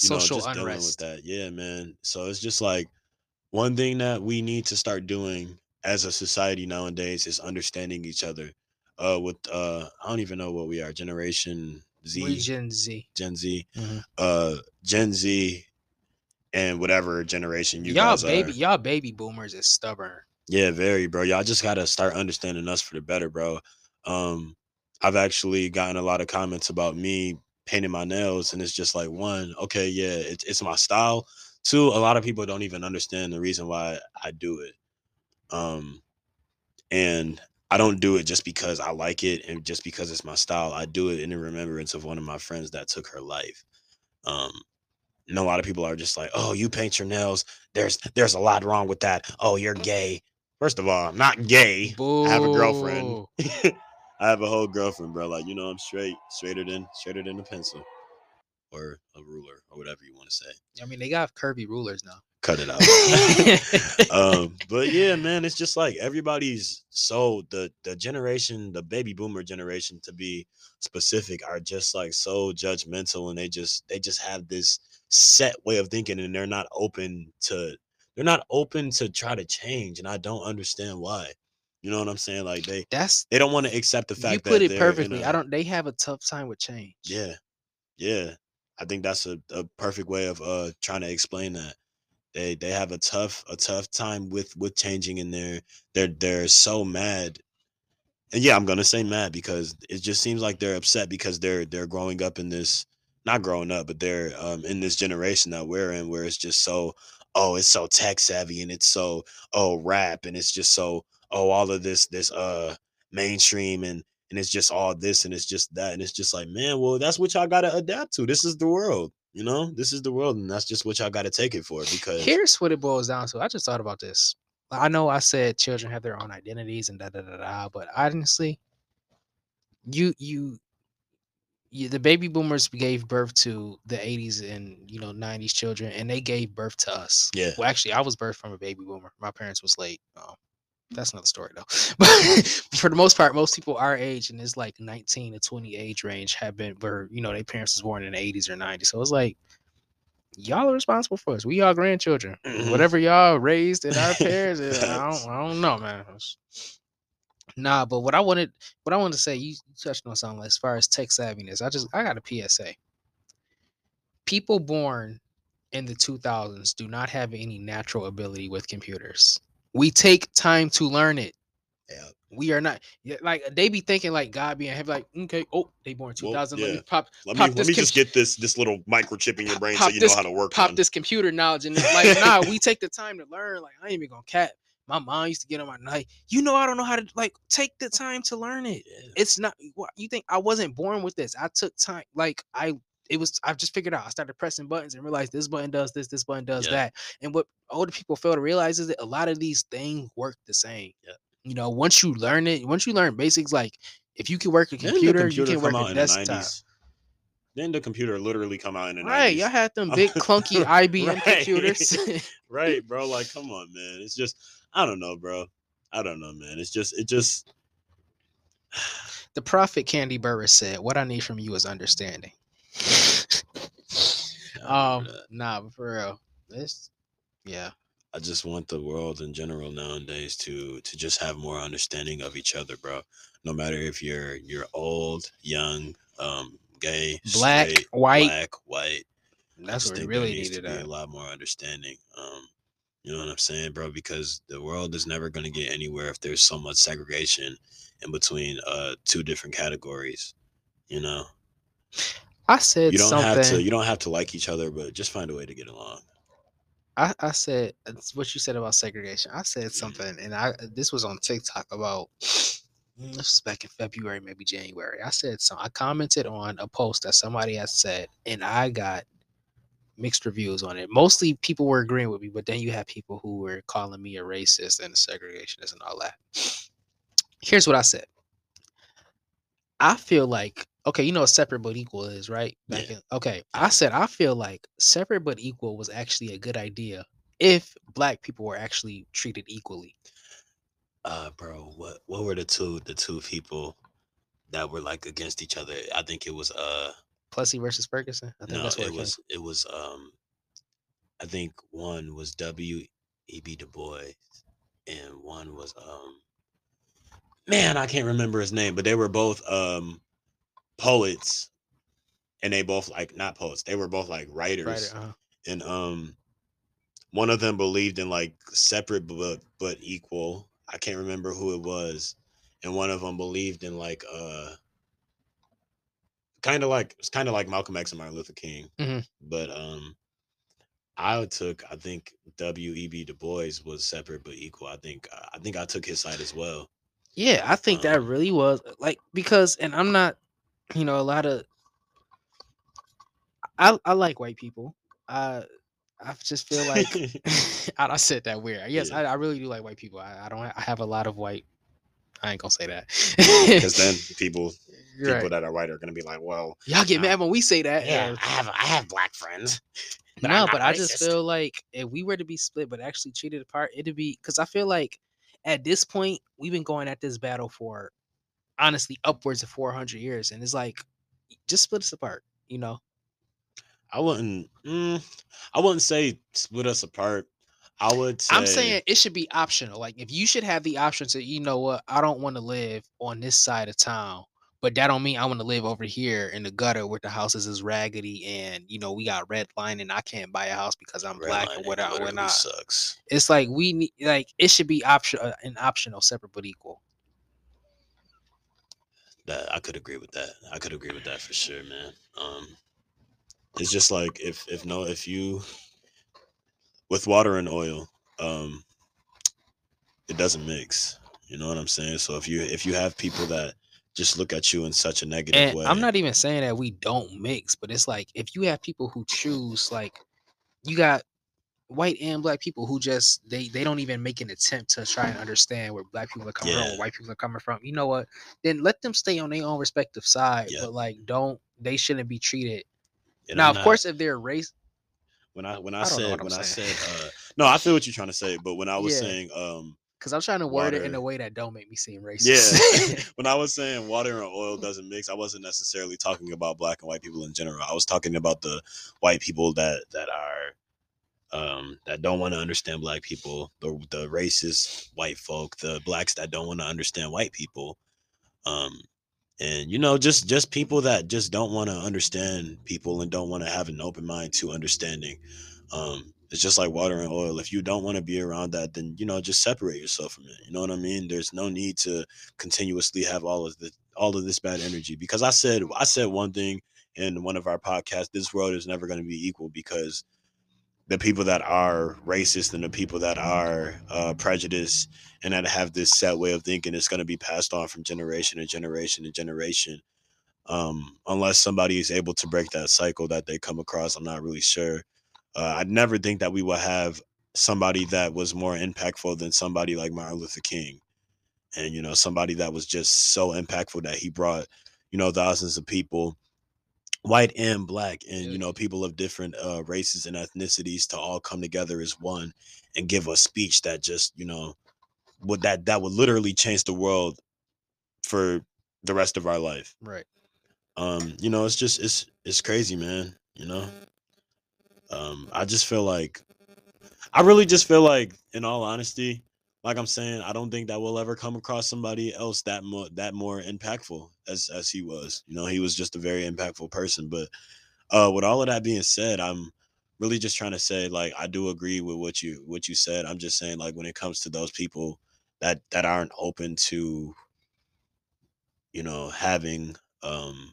you Social know, just dealing with that. Yeah, man. So it's just like one thing that we need to start doing as a society nowadays is understanding each other. Uh, with uh, I don't even know what we are, Generation Z, We Gen Z. Gen Z, Mhm. uh, Gen Z, and whatever generation you y'all guys baby, are. y'all baby boomers is stubborn. Yeah, very, bro. Y'all just gotta start understanding us for the better, bro. Um, I've actually gotten a lot of comments about me painting my nails, and it's just like one, okay, yeah, it's it's my style. Two, a lot of people don't even understand the reason why I do it. Um, and I don't do it just because I like it and just because it's my style. I do it in the remembrance of one of my friends that took her life. Um, and a lot of people are just like, "Oh, you paint your nails. There's there's a lot wrong with that. Oh, you're gay." First of all, I'm not gay. Boo. I have a girlfriend. I have a whole girlfriend, bro. Like you know, I'm straight, straighter than straighter than a pencil, or a ruler, or whatever you want to say. I mean, they got curvy rulers now. Cut it out. um, but yeah, man, it's just like everybody's so the the generation, the baby boomer generation, to be specific, are just like so judgmental, and they just they just have this set way of thinking, and they're not open to they're not open to try to change, and I don't understand why. You know what I'm saying? Like they That's they don't want to accept the fact you that put it perfectly. I don't. They have a tough time with change. yeah, yeah. I think that's a, a perfect way of uh trying to explain that. They they have a tough a tough time with with changing and they're they're they're so mad. And yeah, I'm gonna say mad because it just seems like they're upset because they're they're growing up in this not growing up, but they're um in this generation that we're in where it's just so oh it's so tech savvy and it's so oh rap and it's just so oh all of this this uh mainstream and and it's just all this and it's just that. And it's just like man well that's what y'all gotta adapt to. This is the world you know this is the world and that's just what y'all gotta take it for because Here's what it boils down to. I just thought about this. I know I said children have their own identities and da da da da, but honestly, you you you, the baby boomers gave birth to the 80s and you know 90s children and they gave birth to us Yeah. well actually i was birthed from a baby boomer my parents was late um, that's another story though but for the most part most people our age and it's like 19 to 20 age range have been where you know their parents was born in the 80s or 90s so it's like y'all are responsible for us we y'all grandchildren Mhm. whatever y'all raised in our parents I, don't, I don't know man Nah, but what I wanted, what I wanted to say, you, you touched on something as far as tech savviness. I just, I got a PSA. People born in the 2000s do not have any natural ability with computers. We take time to learn it. Yeah. We are not like they be thinking like God being heavy, like okay, oh, they born Well, 2000. Let me pop, let pop me let this me com- just get this this little microchip in your brain so you this- know how to work pop on. this computer knowledge, and like, nah, we take the time to learn. Like I ain't even gonna cap. My mom used to get on my night. You know, I don't know how to like take the time to learn it. Yeah. It's not what you think. I wasn't born with this. I took time. Like I, it was. I've just figured out. I started pressing buttons and realized this button does this. This button does Yeah. that. And what older people fail to realize is that a lot of these things work the same. Yeah. You know, once you learn it, once you learn basics, like if you can work a Didn't computer, you can work a desktop. the 90s? Didn't the computer literally come out in the Right, 90s? y'all had them big clunky IBM Right. computers. right, bro. Like, come on, man. It's just, I don't know, bro. I don't know, man. It's just, it just, the prophet Kandi Burruss said, "What I need from you is understanding." Um, remember nah, but for real, this, yeah, I just want the world in general nowadays to to just have more understanding of each other, bro. No matter if you're you're old, young, um, gay, Black, straight, white. black, white. That's what really needs needed. to be At. a lot more understanding. Um, You know what I'm saying, bro? Because the world is never going to get anywhere if there's so much segregation in between uh two different categories. You know, I said you don't something. have to you don't have to like each other, but just find a way to get along. I, I said it's what you said about segregation. I said Mm-hmm. something, and I this was on TikTok about mm, this was back in February, maybe January. I said some. I commented on a post that somebody had said, and I got mixed reviews on it. Mostly people were agreeing with me, but then you had people who were calling me a racist and a segregationist and all that. Here's what I said. I feel like okay, you know what separate but equal is, right? Back Yeah. in, okay, I said I feel like separate but equal was actually a good idea if black people were actually treated equally. Uh, bro, what what were the two the two people that were like against each other? I think it was uh Plessy versus Ferguson. I think no, that's what it it was it was um I think one was W. E. B. Du Bois and one was um man, I can't remember his name, but they were both um poets and they both like not poets, they were both like writers. Right. Uh, And um one of them believed in like separate but but equal. I can't remember who it was. And one of them believed in like uh kind of like it's kind of like Malcolm X and Martin Luther King. Mhm. But um I took I think W.E.B. Du Bois was separate but equal. I think I think I took his side as well. yeah, I think that Um, really was like because, and I'm not, you know, a lot of. I I like white people. I I just feel like I, I said that weird. Yes, Yeah. I, I really do like white people. I, I don't. I have a lot of white. I ain't gonna say that Because then people people right. that are white are gonna be like, well, y'all get uh, mad when we say that. yeah, I have I have black friends. but no, but I just feel like if we were to be split, but actually treated apart, it'd be because I feel like at this point we've been going at this battle for honestly upwards of 400 years, and it's like just split us apart. You know, I wouldn't. Mm, I wouldn't say split us apart. I would say. I'm saying it should be optional. Like if you should have the option to, you know what, I don't want to live on this side of town, but that don't mean I want to live over here in the gutter where the houses is raggedy and you know we got red line and I can't buy a house because I'm black or whatnot. literally whatnot. sucks. It's like we need like it should be option uh, an optional, separate but equal. That I could agree with that. I could agree with that for sure, man. Um, it's just like if if no if you with water and oil, um, it doesn't mix. You know what I'm saying? So if you if you have people that just look at you in such a negative And way, I'm not even saying that we don't mix, but it's like if you have people who choose like you got white and black people who just they they don't even make an attempt to try and understand where black people are coming from, Yeah. where white people are coming from. You know what? Then let them stay on their own respective side, Yeah. but like don't they shouldn't be treated. and now, I'm of not- course, if they're race, when I when I, I said when I said uh, no, I feel what you're trying to say, but when I was Yeah. saying um because I'm trying to word it in a way that don't make me seem racist. Yeah. when I was saying water and oil doesn't mix, I wasn't necessarily talking about black and white people in general. I was talking about the white people that that are um that don't want to understand black people, the the racist white folk, the blacks that don't want to understand white people. Um and you know just just people that just don't want to understand people and don't want to have an open mind to understanding. Um it's just like water and oil. If you don't want to be around that, then you know just separate yourself from it. You know what I mean? There's no need to continuously have all of the all of this bad energy because I said I said one thing in one of our podcasts. This world is never going to be equal because the people that are racist and the people that are uh, prejudiced and that have this set way of thinking is going to be passed on from generation to generation to generation. Um, unless somebody is able to break that cycle that they come across, I'm not really sure. Uh, I never think that we will have somebody that was more impactful than somebody like Martin Luther King, and you know somebody that was just so impactful that he brought you know thousands of people, white and black, and you know people of different uh, races and ethnicities to all come together as one and give a speech that just you know would that that would literally change the world for the rest of our life. Right. um you know it's just it's it's crazy man you know? Um i just feel like i really just feel like in all honesty like i'm saying i don't think that we'll ever come across somebody else that more that more impactful as as he was you know he was just a very impactful person but uh with all of that being said i'm really just trying to say like I do agree with what you what you said. I'm just saying like when it comes to those people that that aren't open to you know having um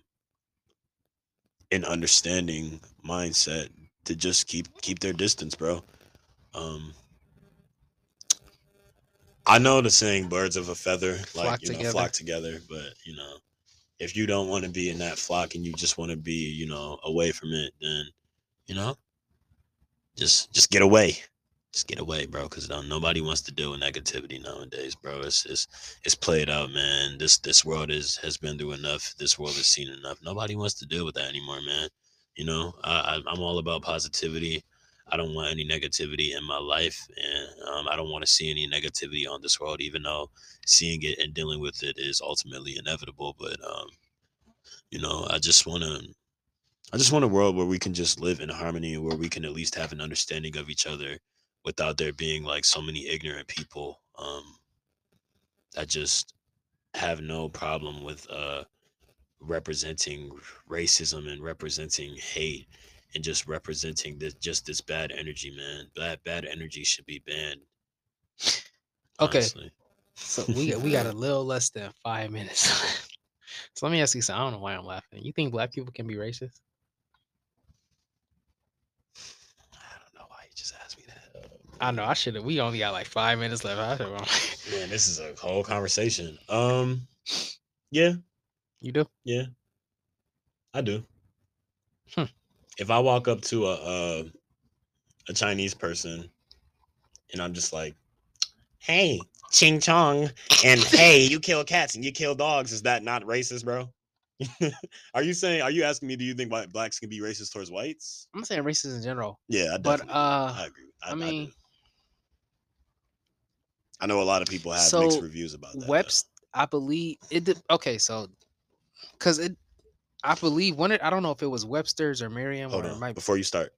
an understanding mindset to just keep keep their distance, bro. Um I know the saying birds of a feather like Flock you know together. flock together, but you know if you don't want to be in that flock and you just want to be, you know, away from it, then you know, just just get away. Just get away, bro, because uh, nobody wants to deal with negativity nowadays, bro. It's it's it's played out, man. This this world is has been through enough. This world has seen enough. Nobody wants to deal with that anymore, man. You know, I, I I'm all about positivity. I don't want any negativity in my life, and um, I don't want to see any negativity on this world, even though seeing it and dealing with it is ultimately inevitable. But um, you know, I just want to I just want a world where we can just live in harmony, where we can at least have an understanding of each other without there being like so many ignorant people um, that just have no problem with uh, representing racism and representing hate and just representing this just this bad energy, man. Bad bad energy should be banned. Okay. honestly. So we we got a little less than five minutes. so let me ask you something. I don't know why I'm laughing. You think black people can be racist? I don't know why you just asked me that. I know I should have. We only got like five minutes left. Man, this is a whole conversation. Um, yeah, you do? yeah, I do. If I walk up to a, a a Chinese person and I'm just like, "Hey, ching chong," and "Hey, you kill cats and you kill dogs," is that not racist, bro? are you saying? Are you asking me? Do you think white blacks can be racist towards whites? I'm saying racist in general, Yeah, I but uh, I agree. I, I I mean, do. I know a lot of people have mixed reviews about that. Webster, I believe it. Did, okay, so because it, I believe it. I don't know if it was Webster's or Merriam Hold or on before you start.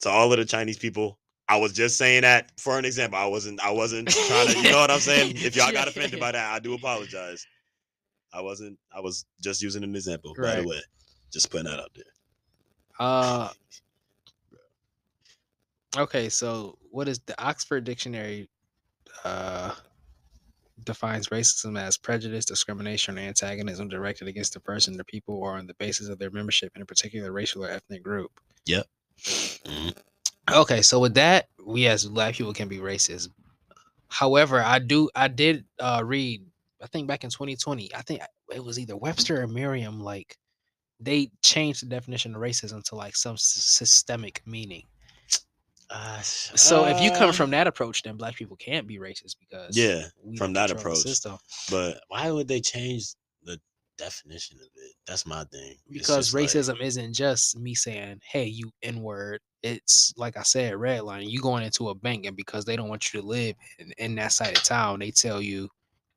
To all of the Chinese people, I was just saying that for an example. I wasn't. I wasn't trying to. You know what I'm saying? If y'all got offended by that, I do apologize. I wasn't. I was just using an example. By Right. the way, just putting that out there. Uh, okay, so what is the Oxford Dictionary? Uh, defines racism as prejudice, discrimination, or antagonism directed against a person, or people, or on the basis of their membership in a particular racial or ethnic group. Mhm. Okay, so with that, we as black people can be racist. However, I do I did uh read I think back in 2020, I think it was either Webster or Merriam, like they changed the definition of racism to like some s- systemic meaning. Uh, So if you come uh, from that approach, then black people can't be racist because Yeah, from that approach. system. but why would they change the definition of it? That's my thing. Because just like- racism isn't just me saying, "Hey, you N word." It's like I said, redlining. You going into a bank, and because they don't want you to live in, in that side of town, they tell you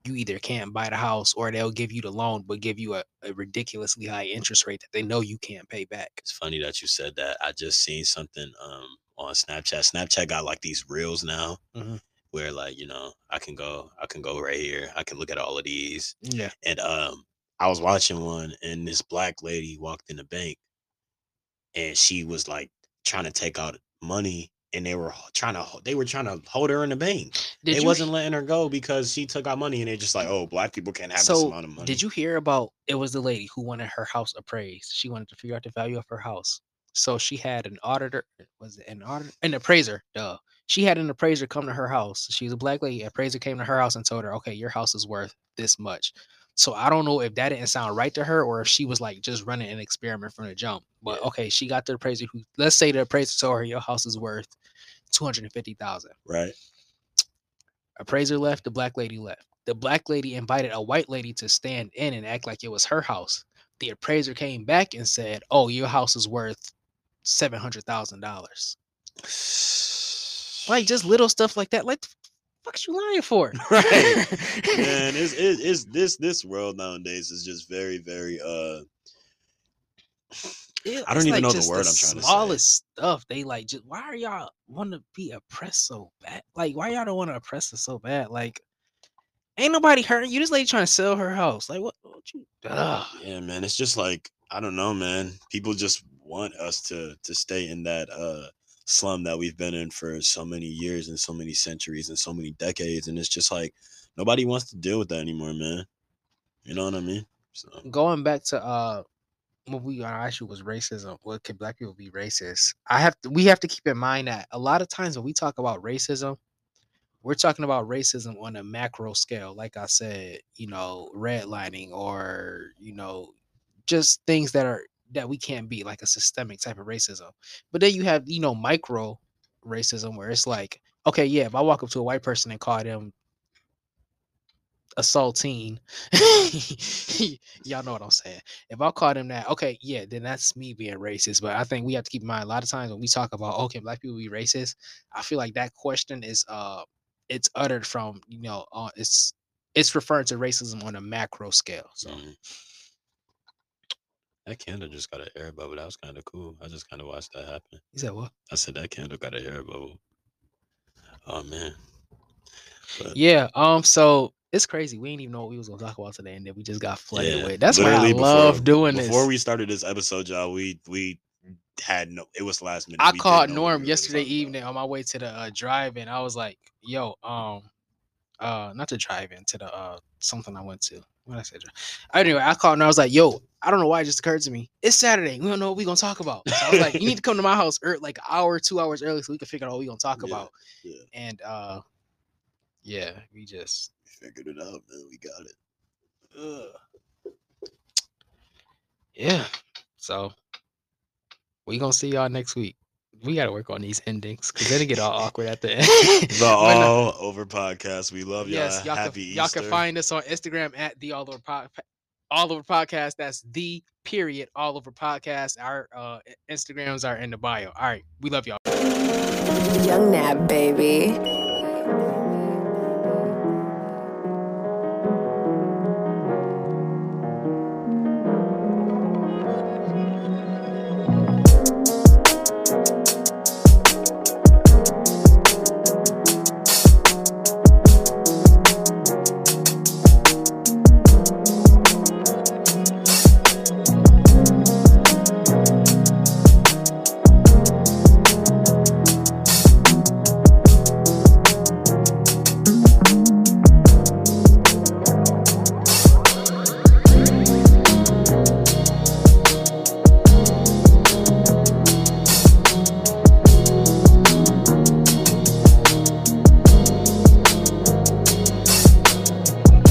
you either can't buy the house or they'll give you the loan, but give you a, a ridiculously high interest rate that they know you can't pay back. It's funny that you said that. I just seen something um on Snapchat. Snapchat got like these reels now Mhm. where like, you know, I can go I can go right here. I can look at all of these. Yeah. And um I was watching one and this black lady walked in the bank and she was like trying to take out money and they were trying to they were trying to hold her in the bank. Did they you wasn't letting her go because she took out money and they just like, oh, black people can't have this amount of money. did you hear about it was the lady who wanted her house appraised she wanted to figure out the value of her house so she had an auditor was it an auditor an appraiser duh she had an appraiser come to her house she's a black lady appraiser came to her house and told her okay your house is worth this much so i don't know if that didn't sound right to her or if she was like just running an experiment from the jump but okay she got the appraiser who let's say the appraiser told her your house is worth 250000 right? appraiser left, the black lady left. The black lady invited a white lady to stand in and act like it was her house. The appraiser came back and said, "Oh, your house is worth seven hundred thousand dollars." Like just little stuff like that. Like, the fuck you lying for? Right. man it's, it's, it's this this world nowadays is just very very uh Yeah, I don't even know the word I'm trying to say. Smallest stuff. They like just why are y'all want to be oppressed so bad? Like why y'all don't want to oppress us so bad? Like ain't nobody hurting you. This lady trying to sell her house. Like what? what you? Ugh. yeah man it's just like i don't know man people just want us to to stay in that uh slum that we've been in for so many years and so many centuries and so many decades and it's just like nobody wants to deal with that anymore man you know what i mean so going back to uh what we our issue was racism. What could black people be racist? I have to we have to keep in mind that a lot of times when we talk about racism, we're talking about racism on a macro scale. Like I said, you know, redlining or, you know, just things that are that we can't be like a systemic type of racism. But then you have, you know, micro racism where it's like, okay, yeah, if I walk up to a white person and call them assaulting. Y'all know what I'm saying. If I call them that, okay, yeah, then that's me being racist. But I think we have to keep in mind a lot of times when we talk about okay, black people be racist, I feel like that question is uh it's uttered from, you know, uh, it's it's referring to racism on a macro scale. So mhm. That candle just got an air bubble that was kind of cool i just kind of watched that happen you said what? i said that candle got an air bubble oh man But- Yeah. Um. So it's crazy. We didn't even know what we was gonna talk about today, and then we just got flooded Yeah, with. That's why I before- love doing this. before we started this episode y'all we we had no it was last minute I We called we Norm yesterday talk about. evening on my way to the uh, drive-in. I was like, "Yo, um, uh, not to drive-in to the uh something I went to. What did I say? Anyway, I called and I was like, "Yo, I don't know why it just occurred to me. It's Saturday. We don't know what we're gonna talk about." So I was like, "You need to come to my house ear like an hour, two hours early, so we can figure out what we're gonna talk Yeah, about." yeah. And uh, yeah, we just We figured it out man we got it Ugh. yeah. So we gonna see y'all next week. We gotta work on these endings because then it get all awkward at the end. the all over podcast we love y'all Yes, y'all happy can, y'all can find us on Instagram at the All Over Pod, All Over Podcast. That's the period All Over Podcast. Our uh, Instagrams are in the bio. All right, we love y'all. Young Nab, baby.